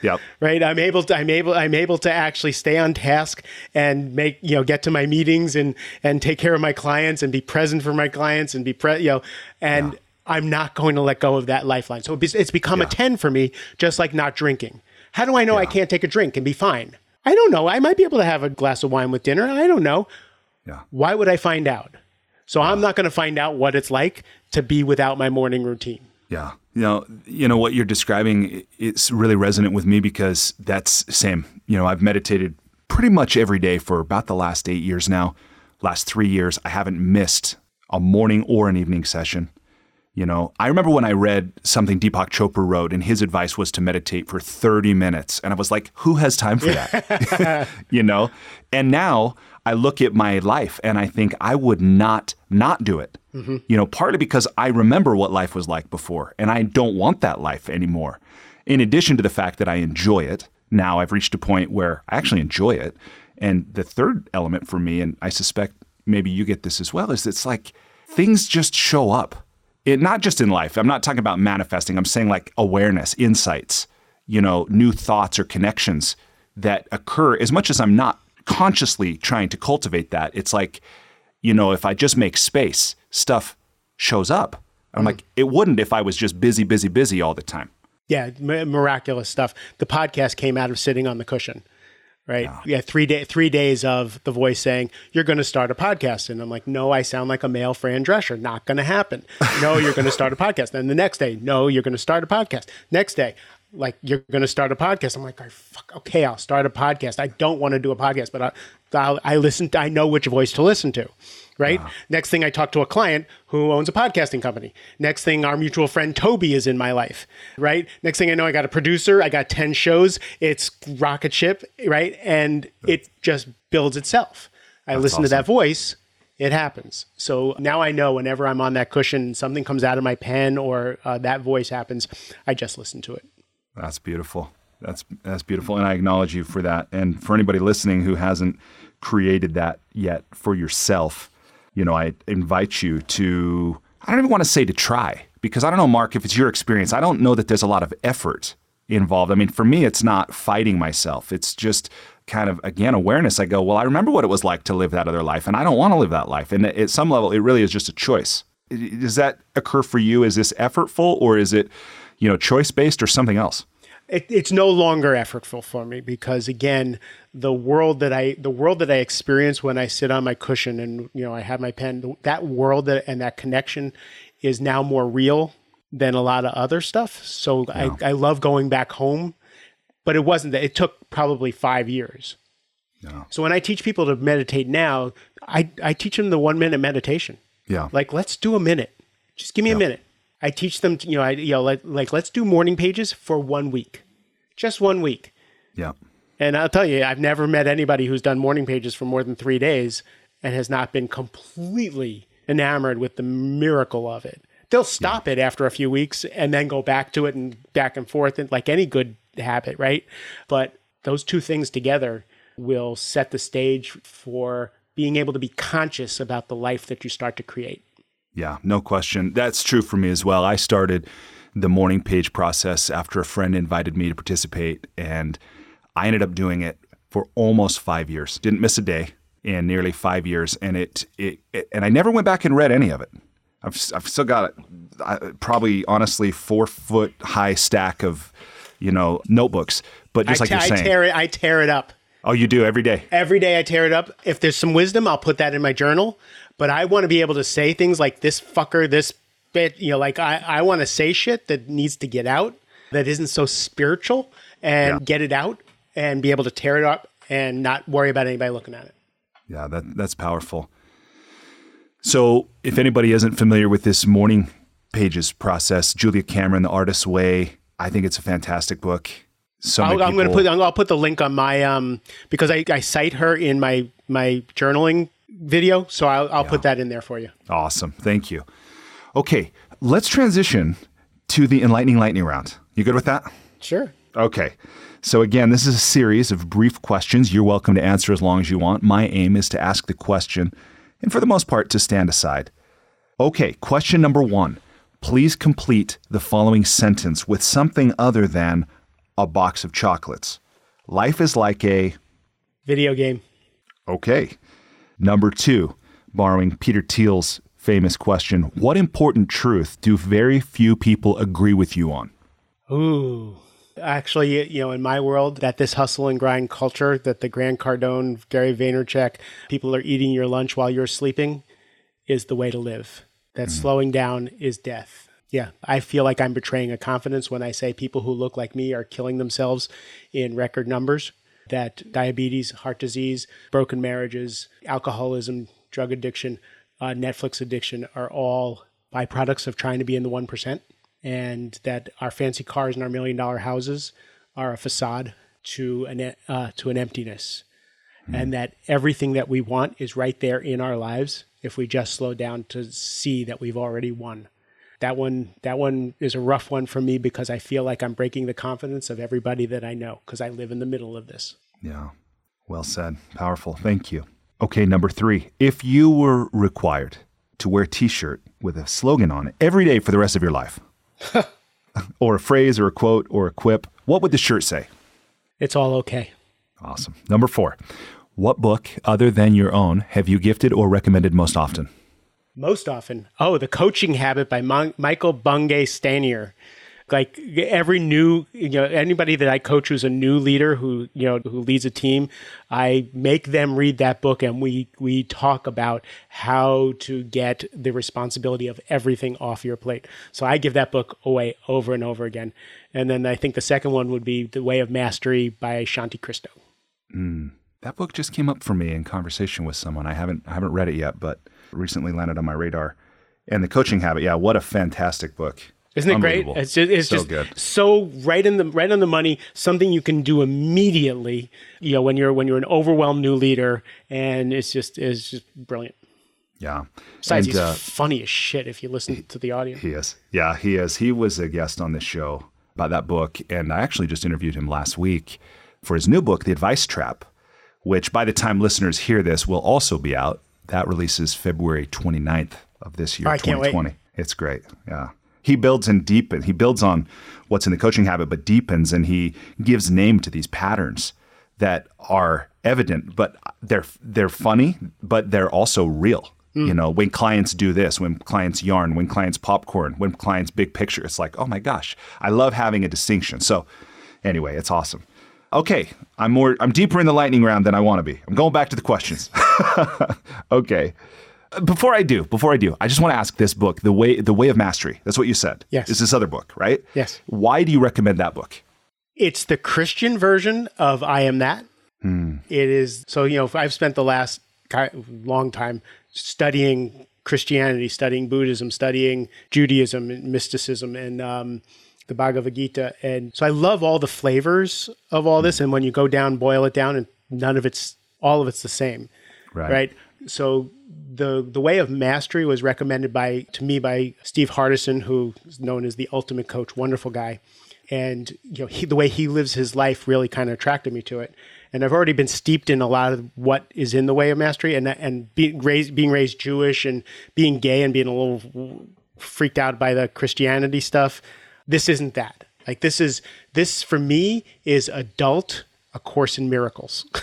Yep. *laughs* right? I'm able to i'm able i'm able to actually stay on task and make you know get to my meetings and and take care of my clients and be present for my clients and be pre you know and i'm not going to let go of that lifeline. So it's it's become a 10 for me just like not drinking how do i know i can't take a drink and be fine i don't know i might be able to have a glass of wine with dinner i don't know Yeah. why would i find out so i'm not going to find out what it's like to be without my morning routine Yeah. You know, you know what you're describing i- it's really resonant with me because that's same. You know, I've meditated pretty much every day for about the last 8 years now. Last 3 years I haven't missed a morning or an evening session. You know, I remember when I read something Deepak Chopra wrote and his advice was to meditate for 30 minutes and I was like, who has time for that? *laughs* *laughs* you know? And now I look at my life and I think I would not not do it. Mm-hmm. You know, partly because I remember what life was like before and I don't want that life anymore. In addition to the fact that I enjoy it, now I've reached a point where I actually enjoy it. And the third element for me, and I suspect maybe you get this as well, is it's like things just show up. It not just in life. I'm not talking about manifesting. I'm saying like awareness, insights, you know, new thoughts or connections that occur as much as I'm not consciously trying to cultivate that. It's like, you know, if I just make space, stuff shows up. I'm mm. like, it wouldn't if I was just busy, busy, busy all the time. Yeah, m- miraculous stuff. The podcast came out of sitting on the cushion, right? Yeah, three day, three days of the voice saying you're going to start a podcast, and I'm like, no, I sound like a male Fran Drescher. Not going to happen. *laughs* No, you're going to start a podcast. Then the next day, no, you're going to start a podcast. Next day, like you're going to start a podcast. I'm like, "Oh, fuck, okay, I'll start a podcast. I don't want to do a podcast, but I, I'll, I listen. I know which voice to listen to. Right. Next thing, I talk to a client who owns a podcasting company. Next thing, our mutual friend Toby is in my life. Right. Next thing I know, I got a producer. I got ten shows. It's rocket ship. Right, and it just builds itself. I listen to that voice. It happens. So now I know whenever I'm on that cushion, something comes out of my pen or uh, that voice happens. I just listen to it. That's beautiful. That's that's beautiful, and I acknowledge you for that. And for anybody listening who hasn't created that yet for yourself, you know, I invite you to. I don't even want to say to try because I don't know, Mark, if it's your experience. I don't know that there's a lot of effort involved. I mean, for me, it's not fighting myself. It's just kind of again awareness. I go, well, I remember what it was like to live that other life, and I don't want to live that life. And at some level, it really is just a choice. Does that occur for you? Is this effortful, or is it, you know, choice based, or something else? It, it's no longer effortful for me because again the world that i the world that i experience when i sit on my cushion and you know i have my pen that world that, and that connection is now more real than a lot of other stuff. So I, I love going back home but it wasn't that it took probably five years. So when i teach people to meditate now i, I teach them the one minute meditation. Yeah. like let's do a minute. Just give me a minute i teach them to, you know i you know like, like let's do morning pages for one week. Just one week. Yeah. and i'll tell you i've never met anybody who's done morning pages for more than three days and has not been completely enamored with the miracle of it. They'll stop it after a few weeks and then go back to it and back and forth and like any good habit right? But those two things together will set the stage for being able to be conscious about the life that you start to create Yeah, no question. That's true for me as well. I started the morning page process after a friend invited me to participate, and I ended up doing it for almost five years. Didn't miss a day in nearly five years, and it, it, it and I never went back and read any of it. I've, I've still got I, probably honestly four foot high stack of you know notebooks, but just I, like you're I saying, tear it i tear it up oh, you do every day. every day I tear it up. If there's some wisdom, I'll put that in my journal. But I want to be able to say things like this fucker, this bit, you know, like I, I want to say shit that needs to get out, that isn't so spiritual, and Yeah. get it out and be able to tear it up and not worry about anybody looking at it. Yeah, that that's powerful. So, if anybody isn't familiar with this morning pages process, Julia Cameron, The Artist's Way, I think it's a fantastic book. So I'll, I'm going to put I'll put the link on my um because I, I cite her in my my journaling video, so I'll, I'll put that in there for you. Awesome. Thank you. Okay, let's transition to the enlightening lightning round. You good with that? Sure. Okay. So, again, this is a series of brief questions. You're welcome to answer as long as you want. My aim is to ask the question and, for the most part, to stand aside. Okay, question number one. Please complete the following sentence with something other than a box of chocolates. Life is like a. Video game. Okay. Number two, borrowing Peter Thiel's famous question What important truth do very few people agree with you on? Ooh. Actually, you know, in my world, that this hustle and grind culture, that the Grant Cardone, Gary Vaynerchuk, people are eating your lunch while you're sleeping, is the way to live. That mm. slowing down is death. Yeah, I feel like I'm betraying a confidence when I say people who look like me are killing themselves in record numbers. That diabetes, heart disease, broken marriages, alcoholism, drug addiction, uh, Netflix addiction are all byproducts of trying to be in the 1% and that our fancy cars and our million dollar houses are a facade to an uh, to an emptiness, and that everything that we want is right there in our lives if we just slow down to see that we've already won. That one that one is a rough one for me because I feel like I'm breaking the confidence of everybody that I know because I live in the middle of this. Yeah. Well said. Powerful. Thank you. Okay, number three. If you were required to wear a t shirt with a slogan on it every day for the rest of your life, *laughs* or a phrase or a quote or a quip, what would the shirt say? It's all okay. Awesome. Number four. What book, other than your own, have you gifted or recommended most often? Most often, oh, the coaching habit by Mon- Michael Bungay Stanier. Like every new, you know, anybody that I coach who's a new leader who, you know, who leads a team, I make them read that book and we we talk about how to get the responsibility of everything off your plate. So I give that book away over and over again. And then I think the second one would be The Way of Mastery by Shanti Christo. Hmm. That book just came up for me in conversation with someone. I haven't I haven't read it yet, but recently landed on my radar. And the coaching habit, yeah, what a fantastic book. Isn't it great? It's just, it's So just good. so right in the right on the money. Something you can do immediately. You know, when you're when you're an overwhelmed new leader, and it's just it's just brilliant. Yeah. Besides, And, he's uh, funny as shit if you listen to the audio. He is. Yeah, he is. He was a guest on this show about that book. And I actually just interviewed him last week for his new book, The Advice Trap, which by the time listeners hear this will also be out. That releases February 29th of this year, I can't wait. 2020. It's great. Yeah. He builds and deepens. He builds on what's in the coaching habit, but deepens and he gives name to these patterns that are evident, but they're they're funny, but they're also real. Hmm. You know, when clients do this, when clients yarn, when clients popcorn, when clients big picture, it's like, oh my gosh, I love having a distinction. So, anyway, it's awesome. Okay, I'm more, I'm deeper in the lightning round than I want to be. I'm going back to the questions. *laughs* okay, before I do, before I do, I just want to ask this book, the way, the way of mastery. That's what you said. Yes. Is this other book, right? Yes. Why do you recommend that book? It's the Christian version of I Am That. It is so you know I've spent the last long time studying Christianity, studying Buddhism, studying Judaism and mysticism, and um, the Bhagavad Gita, and so I love all the flavors of all this. And when you go down, boil it down, and none of it's all of it's the same, Right. right? So the the way of mastery was recommended by to me by Steve Hardison, who is known as the ultimate coach, wonderful guy, and you know he, the way he lives his life really kind of attracted me to it. And I've already been steeped in a lot of what is in the way of mastery, and and being raised being raised Jewish and being gay and being a little freaked out by the Christianity stuff. This isn't that. Like this is this for me is adult a course in miracles. *laughs*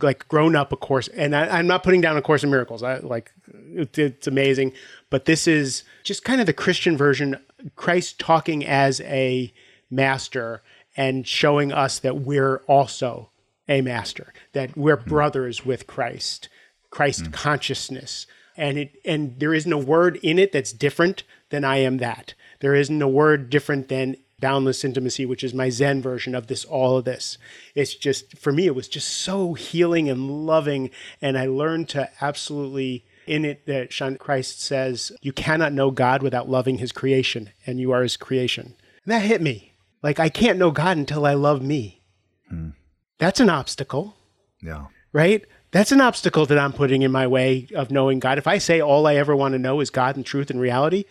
like grown up a course and I, i'm not putting down a course in miracles i like it, it's amazing but this is just kind of the christian version christ talking as a master and showing us that we're also a master that we're hmm. brothers with christ christ hmm. consciousness and it and there isn't a word in it that's different than I am that. There isn't a word different than boundless intimacy, which is my Zen version of this, all of this. It's just, for me, it was just so healing and loving. And I learned to absolutely, in it, that Sean Christ says, you cannot know God without loving his creation, and you are his creation. And that hit me. Like, I can't know God until I love me. Hmm. That's an obstacle, Yeah. right? That's an obstacle that I'm putting in my way of knowing God. If I say all I ever want to know is God and truth and reality,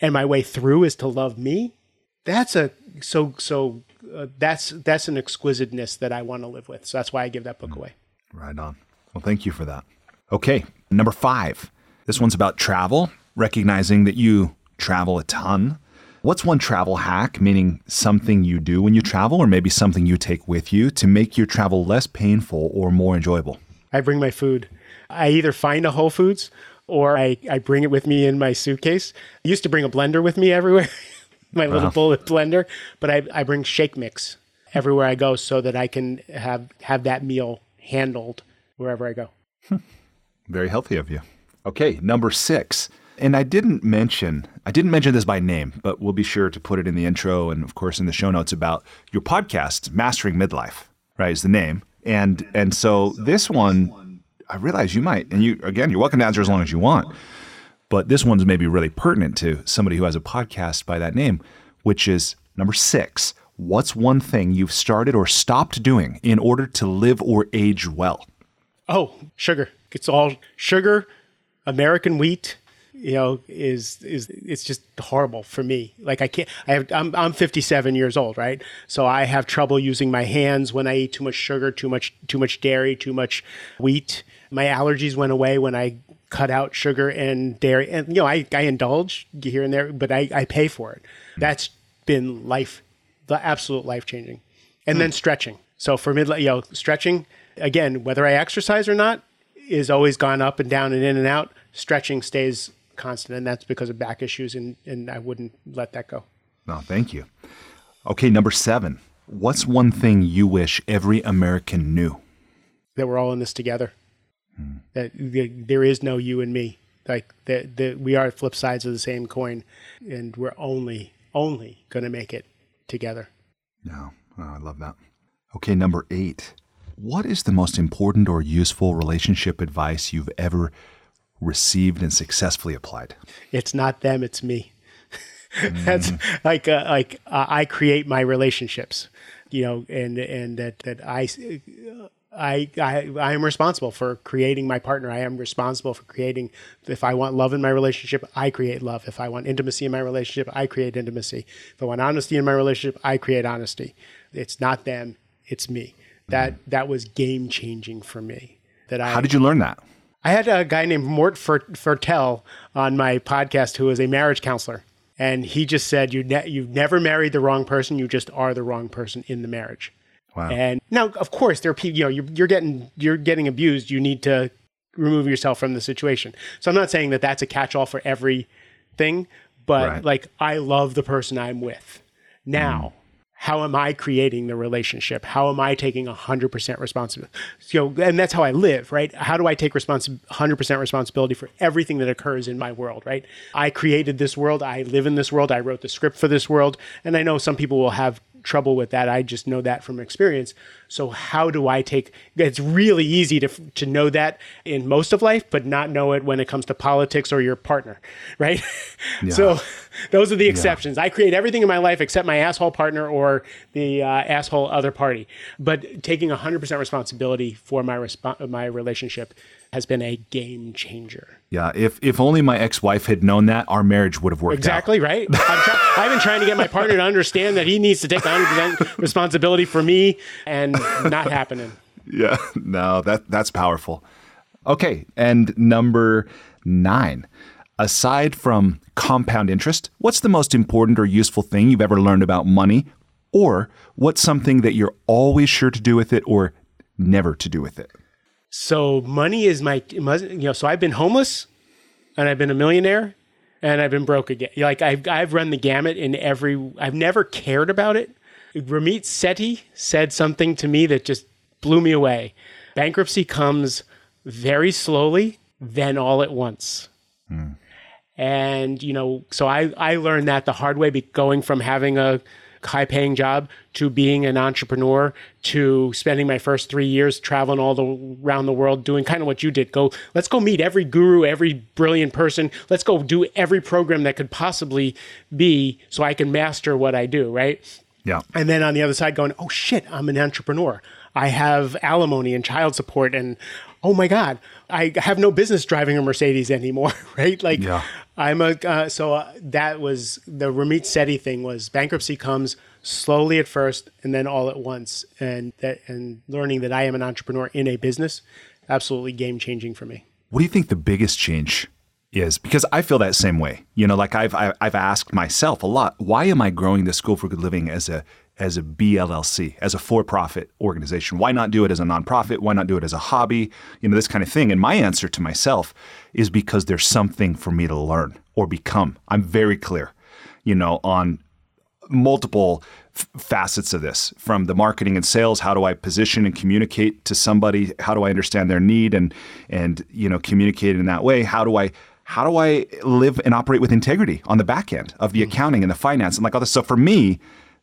and my way through is to love me, that's a so so uh, that's that's an exquisiteness that I want to live with. So that's why I give that book away. Right on. Well, thank you for that. Okay, number five. This one's about travel, recognizing that you travel a ton. What's one travel hack, meaning something you do when you travel, or maybe something you take with you to make your travel less painful or more enjoyable? I bring my food. I either find a Whole Foods or I, I bring it with me in my suitcase. I used to bring a blender with me everywhere, *laughs* my little bullet blender, but I, I bring shake mix everywhere I go so that I can have, have that meal handled wherever I go. *laughs* Very healthy of you. Okay, number six. And I didn't mention I didn't mention this by name, but we'll be sure to put it in the intro and of course in the show notes about your podcast, Mastering Midlife, right? Is the name. And and so this one I realize you might, and you again, you're welcome to answer as long as you want. But this one's maybe really pertinent to somebody who has a podcast by that name, which is number six. What's one thing you've started or stopped doing in order to live or age well? Oh, sugar. It's all sugar, American wheat, you know, is is it's just horrible for me. Like I can't I have I'm I'm 57 years old, right? So I have trouble using my hands when I eat too much sugar, too much too much dairy, too much wheat. My allergies went away when I cut out sugar and dairy. And you know, I I indulge here and there, but I I pay for it. That's been life the absolute life changing. And then hmm. stretching. So for mid, you know, stretching again, whether I exercise or not, is always gone up and down and in and out. Stretching stays constant, and that's because of back issues, and and I wouldn't let that go. No, thank you. Okay, number seven. What's one thing you wish every American knew? That we're all in this together. That the, there is no you and me. Like that, that we are flip sides of the same coin, and we're only only going to make it together. No, oh, I love that. Okay, number eight. What is the most important or useful relationship advice you've ever received and successfully applied? It's not them, it's me. *laughs* That's like uh, like uh, I create my relationships, you know, and and that that I. I, I I am responsible for creating my partner. I am responsible for creating. If I want love in my relationship, I create love. If I want intimacy in my relationship, I create intimacy. If I want honesty in my relationship, I create honesty. It's not them, it's me. That that was game changing for me. That I How did you learn that? I had a guy named Mort Fer- Fertel on my podcast who is a marriage counselor. And he just said, you ne- You've never married the wrong person. You just are the wrong person in the marriage. Wow. And now, of course, there are people, you know, you're, you're getting, you're getting abused. You need to remove yourself from the situation. So I'm not saying that that's a catch all for everything, but Right. like, I love the person I'm with. Now, mm. how am I creating the relationship? How am I taking 100% responsibility? So, and that's how I live, right? How do I take responsi- 100% responsibility for everything that occurs in my world, right? I created this world. I live in this world. I wrote the script for this world. And I know some people will have trouble with that. I just know that from experience. So how do I take it's really easy to to know that in most of life but not know it when it comes to politics or your partner, *laughs* right? so those are the exceptions. I create everything in my life except my asshole partner or the uh, asshole other party. But taking 100% responsibility for my respo- my relationship has been a game changer. Yeah, if if only my ex-wife had known that, our marriage would have worked Exactly right. I'm try- I've been trying to get my partner to understand that he needs to take 100% responsibility for me, and not happening. *laughs* Yeah, no, that that's powerful. Okay, and number nine. Aside from compound interest, what's the most important or useful thing you've ever learned about money? Or what's something that you're always sure to do with it or never to do with it? So money is my, you know. So I've been homeless, and I've been a millionaire, and I've been broke again. Like I've I've run the gamut in every. I've never cared about it. Ramit Sethi said something to me that just blew me away. Bankruptcy comes very slowly, then all at once. Hmm. And, you know, so I, I learned that the hard way, going from having a high paying job to being an entrepreneur to spending my first three years traveling all the, around the world doing kind of what you did. Go, let's go meet every guru, every brilliant person. Let's go do every program that could possibly be so I can master what I do, right? Yeah. And then on the other side, going, oh shit, I'm an entrepreneur. I have alimony and child support and oh my god i have no business driving a mercedes anymore *laughs* right like yeah. i'm a uh, so uh, that was the ramit sethi thing was bankruptcy comes slowly at first and then all at once and that and learning that i am an entrepreneur in a business absolutely game changing for me what do you think the biggest change is because I feel that same way. You know, like I've I've asked myself a lot, why am I growing the School for Good Living as a as a BLLC, as a for-profit organization? Why not do it as a nonprofit? Why not do it as a hobby? You know, this kind of thing. And my answer to myself is because there's something for me to learn or become. I'm very clear, you know, on multiple f- facets of this from the marketing and sales how do i position and communicate to somebody how do i understand their need and and you know communicate in that way how do i how do i live and operate with integrity on the back end of the mm-hmm. accounting and the finance and like all this so for me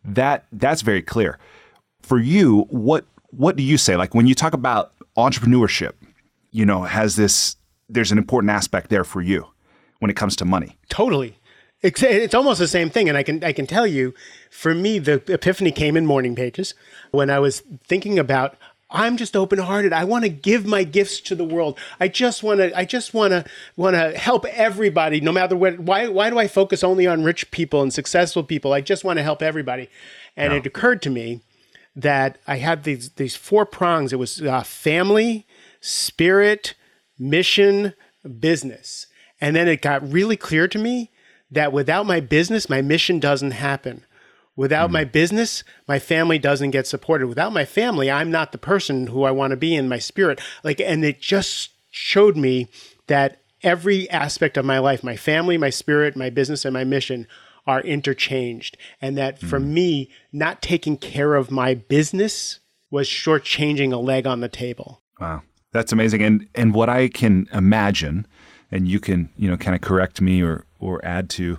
that that's very clear. For you, what what do you say? Like when you talk about entrepreneurship, you know, has this there's an important aspect there for you when it comes to money. Totally. It's, it's almost the same thing. And I can, I can tell you, for me, the epiphany came in morning pages when I was thinking about I'm just open hearted. I want to give my gifts to the world. I just want to. I just want to want to help everybody, no matter what. Why? Why do I focus only on rich people and successful people? I just want to help everybody. And it occurred to me that I had these these four prongs. It was uh, family, spirit, mission, business. And then it got really clear to me that without my business, my mission doesn't happen. Without mm my business, my family doesn't get supported. Without my family, I'm not the person who I want to be in my spirit. Like, and it just showed me that every aspect of my life, my family, my spirit, my business, and my mission are interchanged. And that mm for me, not taking care of my business was shortchanging a leg on the table. Wow. That's amazing. And and what I can imagine, and you can, you know, kind of correct me or or add to,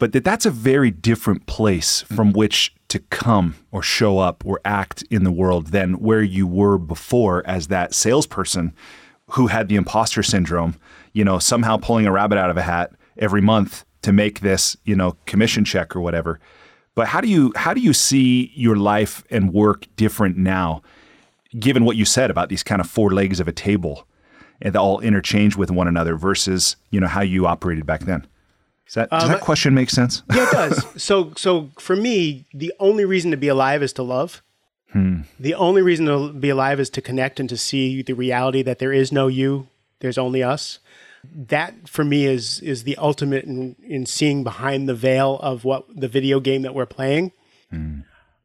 but that that's a very different place from mm-hmm. which to come or show up or act in the world than where you were before as that salesperson who had the imposter syndrome, you know, somehow pulling a rabbit out of a hat every month to make this, you know, commission check or whatever. But how do you how do you see your life and work different now, given what you said about these kind of four legs of a table and all interchange with one another versus, you know, how you operated back then? Does that, does um, that question make sense? *laughs* yeah, it does. *laughs* so, so for me, the only reason to be alive is to love. Hmm. The only reason to be alive is to connect and to see the reality that there is no you, there's only us. That for me is is the ultimate in, in seeing behind the veil of what the video game that we're playing. Hmm.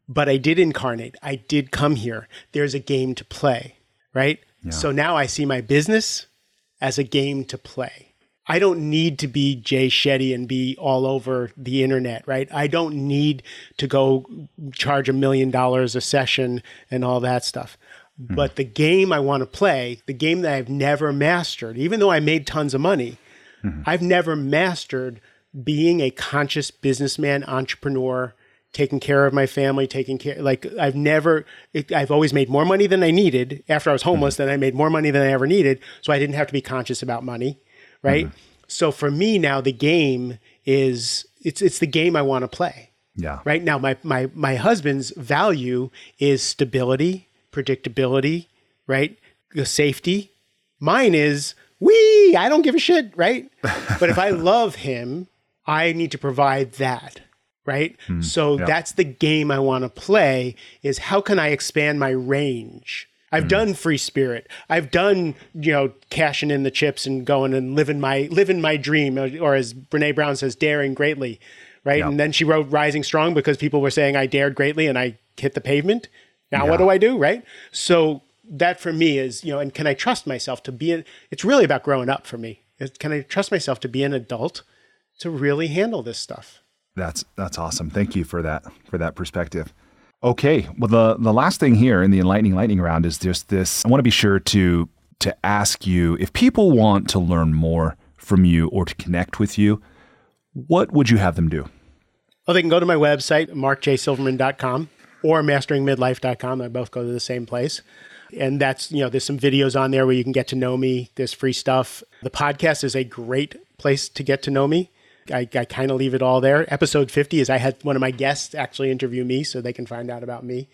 But I did incarnate. I did come here. There's a game to play, right? Yeah. So now I see my business as a game to play. I don't need to be Jay Shetty and be all over the internet, right? I don't need to go charge a million dollars a session and all that stuff. Mm-hmm. But the game I want to play, the game that I've never mastered, even though I made tons of money, mm-hmm. I've never mastered being a conscious businessman, entrepreneur, taking care of my family, taking care like I've never it, I've always made more money than I needed after I was homeless, mm-hmm. then I made more money than I ever needed, so I didn't have to be conscious about money right? Mm-hmm. So for me now, the game is it's it's the game I want to play. Yeah. Right now, my my my husband's value is stability, predictability, right? The safety. Mine is we. I don't give a shit, right? *laughs* but if I love him, I need to provide that, right? Mm, so yeah. that's the game I want to play. Is how can I expand my range? I've mm. done free spirit. I've done, you know, cashing in the chips and going and living my living my dream, or as Brene Brown says, daring greatly, right? Yep. And then she wrote Rising Strong because people were saying I dared greatly and I hit the pavement. Now yeah. what do I do, right? So that for me is, you know, and can I trust myself to be? It's really about growing up for me. Can I trust myself to be an adult to really handle this stuff? That's that's awesome. Thank you for that for that perspective. Okay. Well, the, the last thing here in the enlightening lightning round is just this. I want to be sure to to ask you if people want to learn more from you or to connect with you, what would you have them do? Well, they can go to my website, markjsilverman.com or masteringmidlife.com. They both go to the same place. And that's, you know, there's some videos on there where you can get to know me. There's free stuff. The podcast is a great place to get to know me. I, I kind of leave it all there. Episode 50 is I had one of my guests actually interview me so they can find out about me.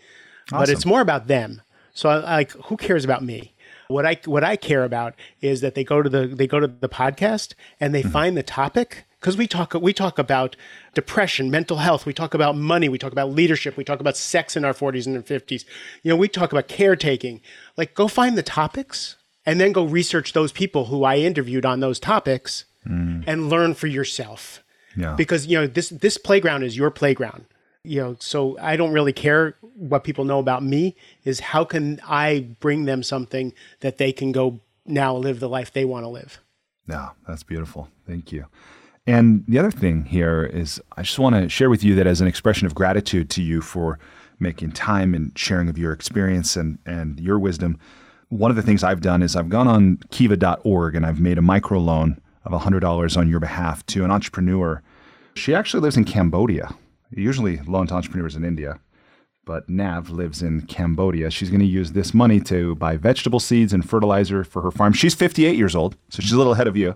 Awesome. But it's more about them. So I, like, who cares about me? What I what I care about is that they go to the they go to the podcast and they mm-hmm. find the topic because we talk we talk about depression, mental health, we talk about money, we talk about leadership, we talk about sex in our 40s and 50s. You know, we talk about caretaking. Like go find the topics and then go research those people who I interviewed on those topics mm. and learn for yourself. Yeah. Because you know, this this playground is your playground you know so i don't really care what people know about me is how can i bring them something that they can go now live the life they want to live yeah that's beautiful thank you and the other thing here is i just want to share with you that as an expression of gratitude to you for making time and sharing of your experience and, and your wisdom one of the things i've done is i've gone on kiva.org and i've made a micro loan of $100 on your behalf to an entrepreneur she actually lives in cambodia usually loan to entrepreneurs in India, but Nav lives in Cambodia. She's going to use this money to buy vegetable seeds and fertilizer for her farm. She's 58 years old, so she's a little ahead of you.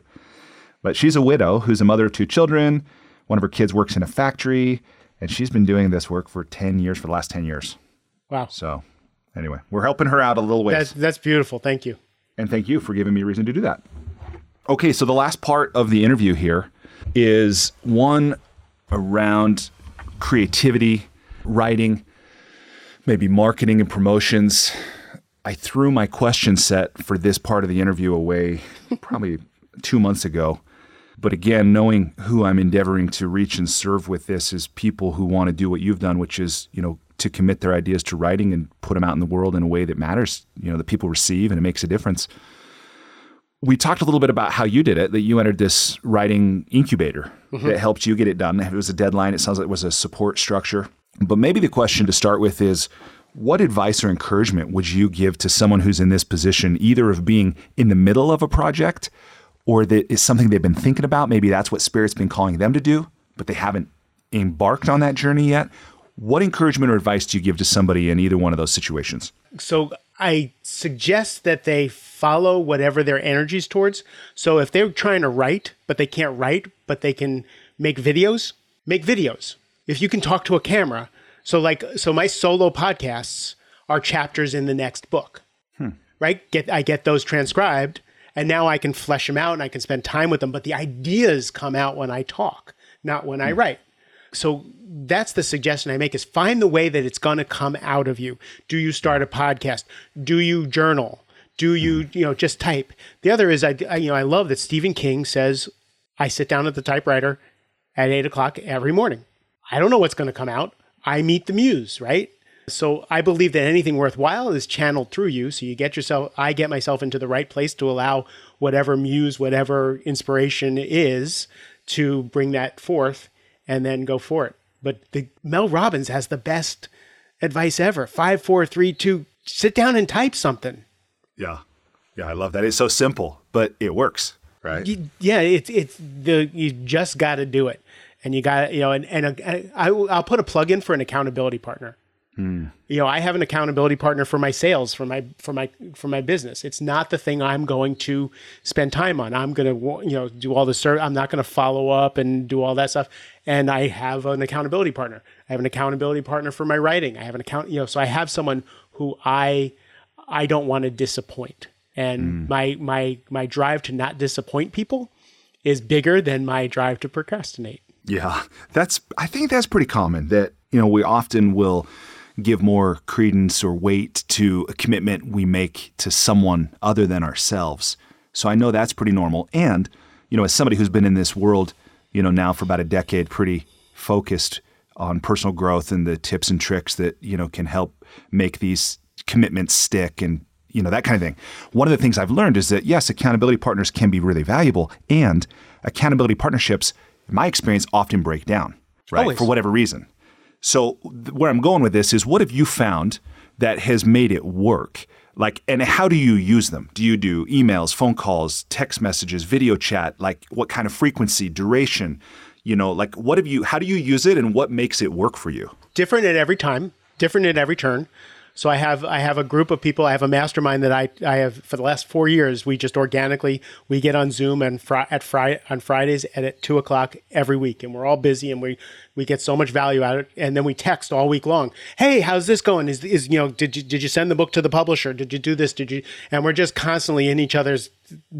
But she's a widow who's a mother of two children. One of her kids works in a factory, and she's been doing this work for 10 years, for the last 10 years. Wow. So, anyway, we're helping her out a little ways. That's, that's beautiful. Thank you. And thank you for giving me a reason to do that. Okay, so the last part of the interview here is one around creativity, writing, maybe marketing and promotions. I threw my question set for this part of the interview away *laughs* probably two months ago. But again, knowing who I'm endeavoring to reach and serve with this is people who want to do what you've done, which is, you know, to commit their ideas to writing and put them out in the world in a way that matters, you know, that people receive and it makes a difference we talked a little bit about how you did it, that you entered this writing incubator mm-hmm. that helped you get it done. If it was a deadline, it sounds like it was a support structure. But maybe the question to start with is what advice or encouragement would you give to someone who's in this position, either of being in the middle of a project or that is something they've been thinking about? Maybe that's what Spirit's been calling them to do, but they haven't embarked on that journey yet. What encouragement or advice do you give to somebody in either one of those situations? So I suggest that they follow whatever their energy's towards. So if they're trying to write, but they can't write, but they can make videos, make videos. If you can talk to a camera. So like so my solo podcasts are chapters in the next book. Hmm. Right? Get I get those transcribed and now I can flesh them out and I can spend time with them, but the ideas come out when I talk, not when hmm. I write. So that's the suggestion I make is find the way that it's going to come out of you. Do you start a podcast? Do you journal? Do you, you know, just type? The other is I, I you know, I love that Stephen King says, I sit down at the typewriter at eight o'clock every morning. I don't know what's going to come out. I meet the muse, right? So I believe that anything worthwhile is channeled through you. So you get yourself, I get myself into the right place to allow whatever muse, whatever inspiration is to bring that forth and then go for it. But the Mel Robbins has the best advice ever. Five, four, three, two. Sit down and type something. Yeah, yeah, I love that. It's so simple, but it works, right? You, yeah, it's it's the you just got to do it, and you got you know, and and a, I, I'll put a plug in for an accountability partner. Hmm. You know, I have an accountability partner for my sales, for my for my for my business. It's not the thing I'm going to spend time on. I'm going to you know do all the service. I'm not going to follow up and do all that stuff. And I have an accountability partner. I have an accountability partner for my writing. I have an account. You know, so I have someone who I I don't want to disappoint. And mm. my my my drive to not disappoint people is bigger than my drive to procrastinate. Yeah, that's I think that's pretty common. That you know we often will give more credence or weight to a commitment we make to someone other than ourselves. So I know that's pretty normal. And, you know, as somebody who's been in this world, you know, now for about a decade, pretty focused on personal growth and the tips and tricks that, you know, can help make these commitments stick and, you know, that kind of thing. One of the things I've learned is that, yes, accountability partners can be really valuable. And accountability partnerships, in my experience, often break down, right? Always. For whatever reason. So, where I'm going with this is what have you found that has made it work? Like, and how do you use them? Do you do emails, phone calls, text messages, video chat? Like, what kind of frequency, duration? You know, like, what have you, how do you use it and what makes it work for you? Different at every time, different at every turn. So I have I have a group of people. I have a mastermind that I, I have for the last four years. We just organically we get on Zoom and fr- at Friday on Fridays at, at two o'clock every week, and we're all busy and we we get so much value out of it. And then we text all week long. Hey, how's this going? Is is you know did you did you send the book to the publisher? Did you do this? Did you? And we're just constantly in each other's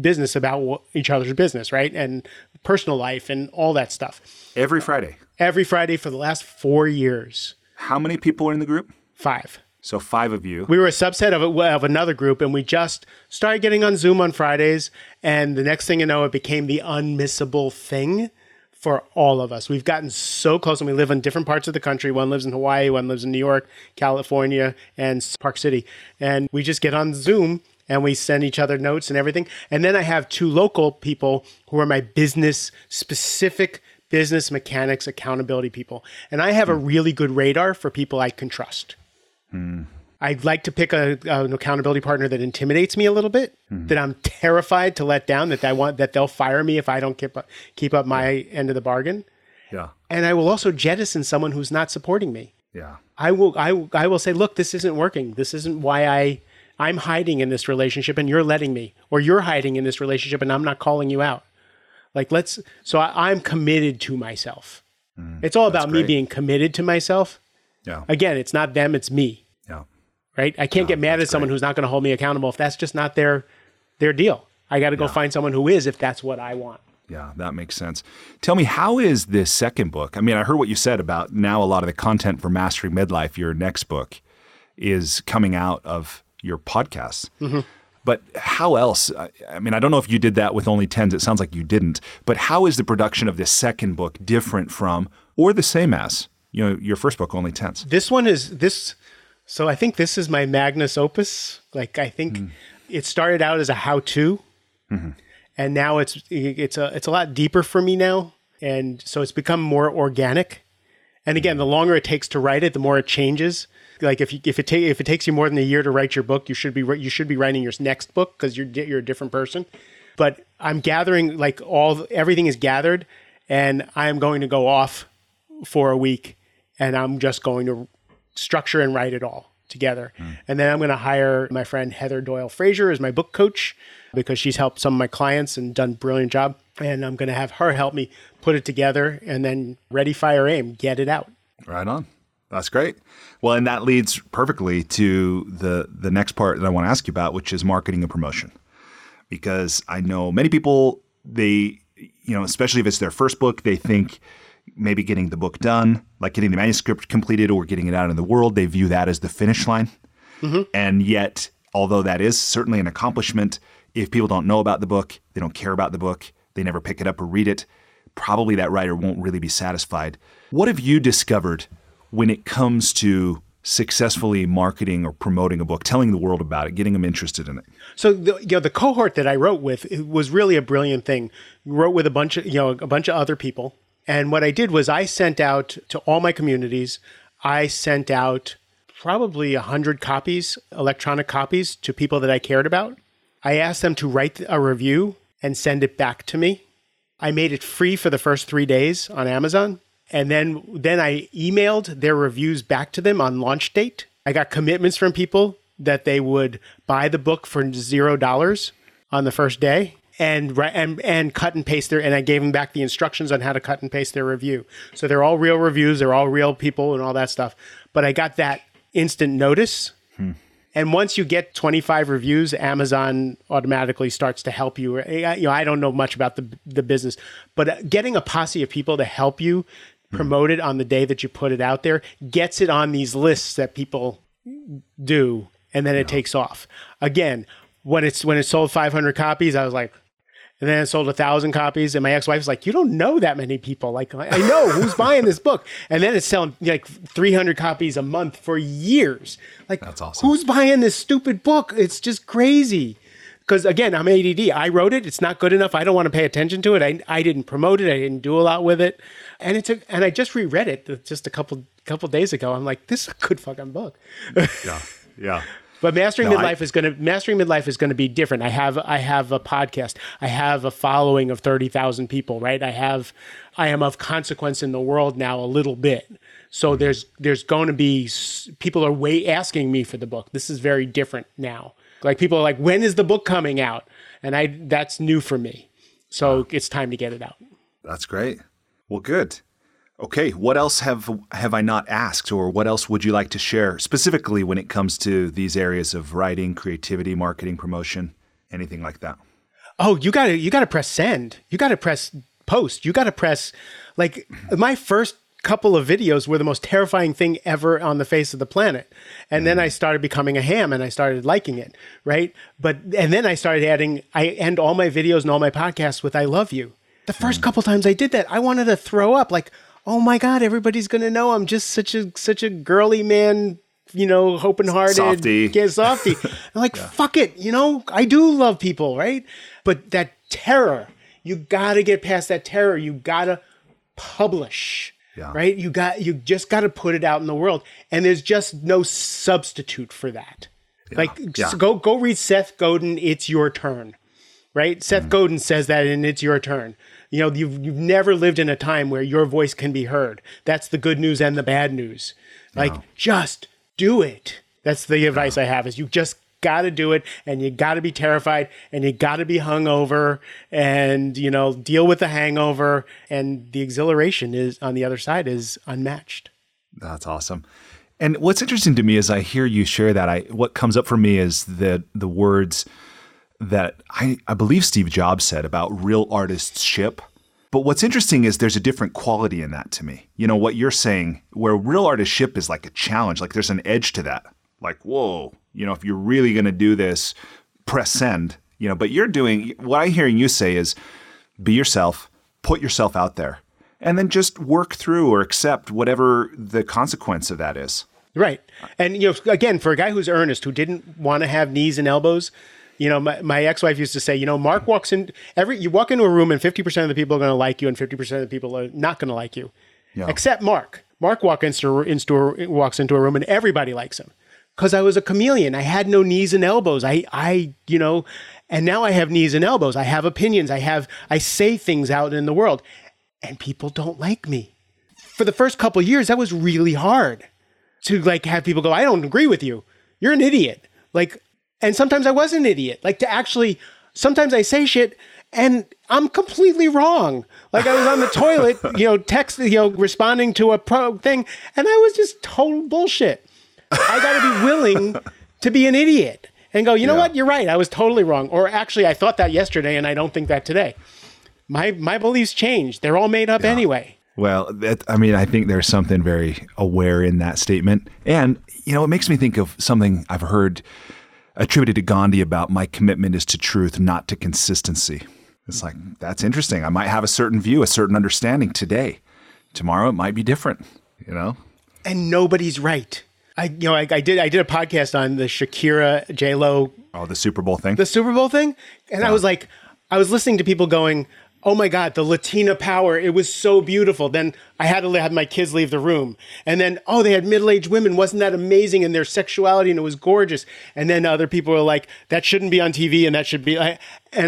business about each other's business, right? And personal life and all that stuff. Every Friday. Every Friday for the last four years. How many people are in the group? Five. So five of you. We were a subset of, a, of another group, and we just started getting on Zoom on Fridays. And the next thing you know, it became the unmissable thing for all of us. We've gotten so close, and we live in different parts of the country. One lives in Hawaii, one lives in New York, California, and Park City. And we just get on Zoom and we send each other notes and everything. And then I have two local people who are my business specific business mechanics accountability people. And I have a hmm. really good radar for people I can trust. I'd like to pick a, an accountability partner that intimidates me a little bit, that I'm terrified to let down, that I want that they'll fire me if I don't keep up, keep up my end of the bargain. Yeah. And I will also jettison someone who's not supporting me. Yeah. I will I I will say, look, this isn't working. This isn't why I I'm hiding in this relationship and you're letting me, or you're hiding in this relationship and I'm not calling you out. Like let's so I, I'm committed to myself. Mm. it's all about me being committed to myself. Yeah. Again, it's not them, it's me. Yeah. Right? I can't get mad at someone who's not going to hold me accountable if that's just not their their deal. I got to go find someone who is if that's what I want. Yeah, that makes sense. Tell me, how is this second book? I mean, I heard what you said about now a lot of the content for Mastering Midlife, your next book, is coming out of your podcasts. Mm-hmm. But how else? I, I mean, I don't know if you did that with only tens. It sounds like you didn't. But how is the production of this second book different from or the same as you know your first book, Only Tens? This one is this so I think this is my magnus opus. Like I think mm-hmm. it started out as a how-to mm-hmm. and now it's it's a it's a lot deeper for me now and so it's become more organic. And again, the longer it takes to write it, the more it changes. Like if you, if it ta- if it takes you more than a year to write your book, you should be you should be writing your next book because you're you're a different person. But I'm gathering like all everything is gathered, and I'm going to go off for a week, and I'm just going to structure and write it all together. Hmm. And then I'm going to hire my friend Heather Doyle Fraser as my book coach because she's helped some of my clients and done a brilliant job. And I'm going to have her help me put it together and then ready, fire, aim, get it out. Right on. That's great. Well, and that leads perfectly to the the next part that I want to ask you about, which is marketing and promotion. Because I know many people they you know, especially if it's their first book, they think maybe getting the book done, like getting the manuscript completed or getting it out in the world, they view that as the finish line. Mm-hmm. And yet, although that is certainly an accomplishment, if people don't know about the book, they don't care about the book, they never pick it up or read it, probably that writer won't really be satisfied. What have you discovered when it comes to successfully marketing or promoting a book, telling the world about it, getting them interested in it? So the you know the cohort that I wrote with it was really a brilliant thing. Wrote with a bunch of you know a bunch of other people, and what I did was I sent out to all my communities. I sent out probably a hundred copies, electronic copies, to people that I cared about. I asked them to write a review and send it back to me. I made it free for the first three days on Amazon. And then, then I emailed their reviews back to them on launch date. I got commitments from people that they would buy the book for zero dollars on the first day and, and, and cut and paste their, and I gave them back the instructions on how to cut and paste their review. So they're all real reviews. They're all real people and all that stuff. But I got that instant notice and once you get 25 reviews, Amazon automatically starts to help you. I- You know, I don't know much about the the business, but uh, getting a posse of people to help you promote it on the day that you put it out there gets it on these lists that people do, and then it takes off. Again, when it's when it sold 500 copies, I was like, and then it sold a thousand copies, and my ex-wife's like, "You don't know that many people. Like, I know who's *laughs* buying this book." And then it's selling like 300 copies a month for years. Like, That's awesome. Who's buying this stupid book? It's just crazy. Because again, I'm ADD. I wrote it. It's not good enough. I don't want to pay attention to it. I, I didn't promote it. I didn't do a lot with it. And it took. And I just reread it uh, just a couple couple days ago. I'm like, this is a good fucking book. Yeah. Yeah. *laughs* But mastering No, I- midlife is going to mastering midlife is going to be different. I have I have a podcast. I have a following of thirty thousand people. Right. I have I am of consequence in the world now a little bit. So Mm-hmm. there's there's going to be people are way asking me for the book. This is very different now. Like people are like, when is the book coming out? And I that's new for me. So it's time to get it out. That's great. Well, good. Okay, what else have have I not asked, or what else would you like to share specifically when it comes to these areas of writing, creativity, marketing, promotion, anything like that? Oh, you got to you got to press send. You got to press post. You got to press like my first couple of videos were the most terrifying thing ever on the face of the planet. And then I mm. started becoming a ham and I started liking it, right? But and then I started adding I end all my videos and all my podcasts with I love you. The first mm. couple times I did that, I wanted to throw up like, "Oh my god, everybody's to know I'm just such a such a girly man, you know, open-hearted Softy. yeah, softy. *laughs* I'm like, fuck it, you know, I do love people, right? But that terror, you gotta get past that terror. You gotta publish. Yeah. Right? You got you just gotta put it out in the world. And there's just no substitute for that. Like Yeah. s- go go read Seth Godin, it's your turn. Right? Seth Mm. Godin says that and it's your turn. You know, you've you've never lived in a time where your voice can be heard. That's the good news and the bad news. Like just do it. That's the advice I have is you just got to do it and you got to be terrified and you got to be hungover and you know deal with the hangover and the exhilaration is on the other side is unmatched. That's awesome. And what's interesting to me as I hear you share that, I what comes up for me is the the words that I, I believe Steve Jobs said about real artists ship. But what's interesting is there's a different quality in that to me. You know, what you're saying, where real artist ship is like a challenge, like there's an edge to that. Like, whoa, you know, if you're really going to do this, press send, you know, but you're doing what I'm hearing you say is be yourself, put yourself out there, and then just work through or accept whatever the consequence of that is. Right. And you know, again, for a guy who's earnest, who didn't want to have knees and elbows, you know, my, my ex-wife used to say, you know, Mark walks in every you walk into a room and 50% of the people are going to like you and 50% of the people are not going to like you. Yeah. Except Mark. Mark walk into, into walks into a room and everybody likes him. Cuz I was a chameleon. I had no knees and elbows. I I, you know, and now I have knees and elbows. I have opinions. I have I say things out in the world and people don't like me. For the first couple of years that was really hard to like have people go, I don't agree with you. You're an idiot. Like, and sometimes I was an idiot. Like to actually, sometimes I say shit and I'm completely wrong. Like I was on the *laughs* toilet, you know, text, you know, responding to a pro thing, and I was just total bullshit. I got to be willing *laughs* to be an idiot and go, you know Yeah. what? You're right. I was totally wrong. Or actually, I thought that yesterday, and I don't think that today. My my beliefs changed. They're all made up anyway. Well, that, I mean, I think there's something very aware in that statement. And, you know, it makes me think of something I've heard attributed to Gandhi about my commitment is to truth, not to consistency. It's like, that's interesting. I might have a certain view, a certain understanding today. Tomorrow it might be different, you know? and nobody's right. I you know I, I did I did a podcast on the Shakira J Lo Oh, the Super Bowl thing. the Super Bowl thing, and I was like, I was listening to people going, "Oh my God, the Latina power! It was so beautiful." Then I had to have my kids leave the room, and then oh, they had middle aged women. Wasn't that amazing? And their sexuality, and it was gorgeous. And then other people were like, "That shouldn't be on TV, and that should be." And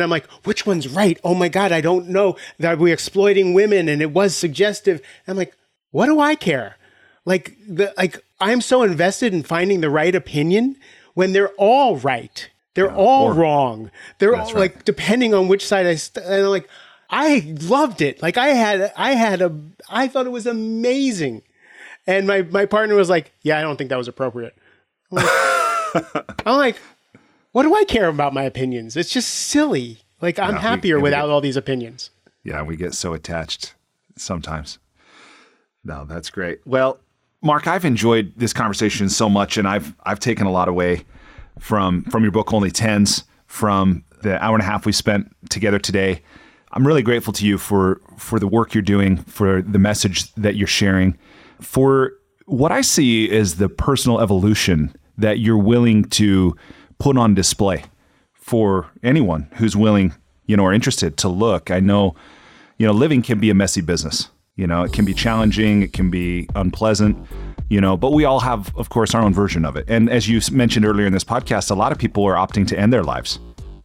I'm like, "Which one's right? Oh my God, I don't know. That we're exploiting women, and it was suggestive." I'm like, "What do I care?" Like the like I'm so invested in finding the right opinion when they're all right. They're all wrong. They're all right. like depending on which side I st- and I'm like I loved it. Like I had I had a I thought it was amazing. And my my partner was like, "Yeah, I don't think that was appropriate." I'm like, *laughs* I'm like, "What do I care about my opinions? It's just silly. Like I'm we- happier we without get- all these opinions." Yeah, we get so attached sometimes. No, that's great. Well, Mark, I've enjoyed this conversation so much, and I've I've taken a lot away from from your book, Only Tens, from the hour and a half we spent together today. I'm really grateful to you for for the work you're doing, for the message that you're sharing, for what I see is the personal evolution that you're willing to put on display for anyone who's willing, you know, or interested to look. I know, you know, living can be a messy business. You know, it can be challenging, it can be unpleasant, you know but we all have of course our own version of it and as you mentioned earlier in this podcast a lot of people are opting to end their lives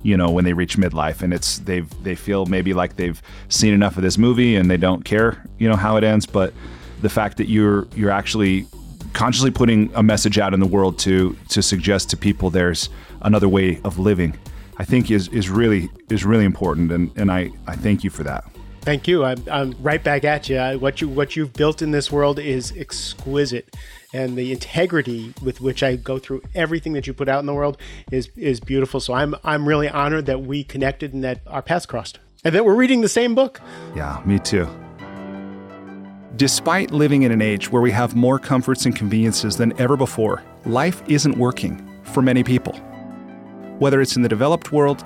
you know when they reach midlife. And it's they've they feel maybe like they've seen enough of this movie and they don't care you know how it ends. But the fact that you're you're actually consciously putting a message out in the world to to suggest to people there's another way of living i think is is really is really important. And and i i thank you for that Thank you. I'm, I'm right back at you. What you what you've built in this world is exquisite, and the integrity with which I go through everything that you put out in the world is is beautiful. So I'm I'm really honored that we connected and that our paths crossed, and that we're reading the same book. Yeah, me too. Despite living in an age where we have more comforts and conveniences than ever before, life isn't working for many people. Whether it's in the developed world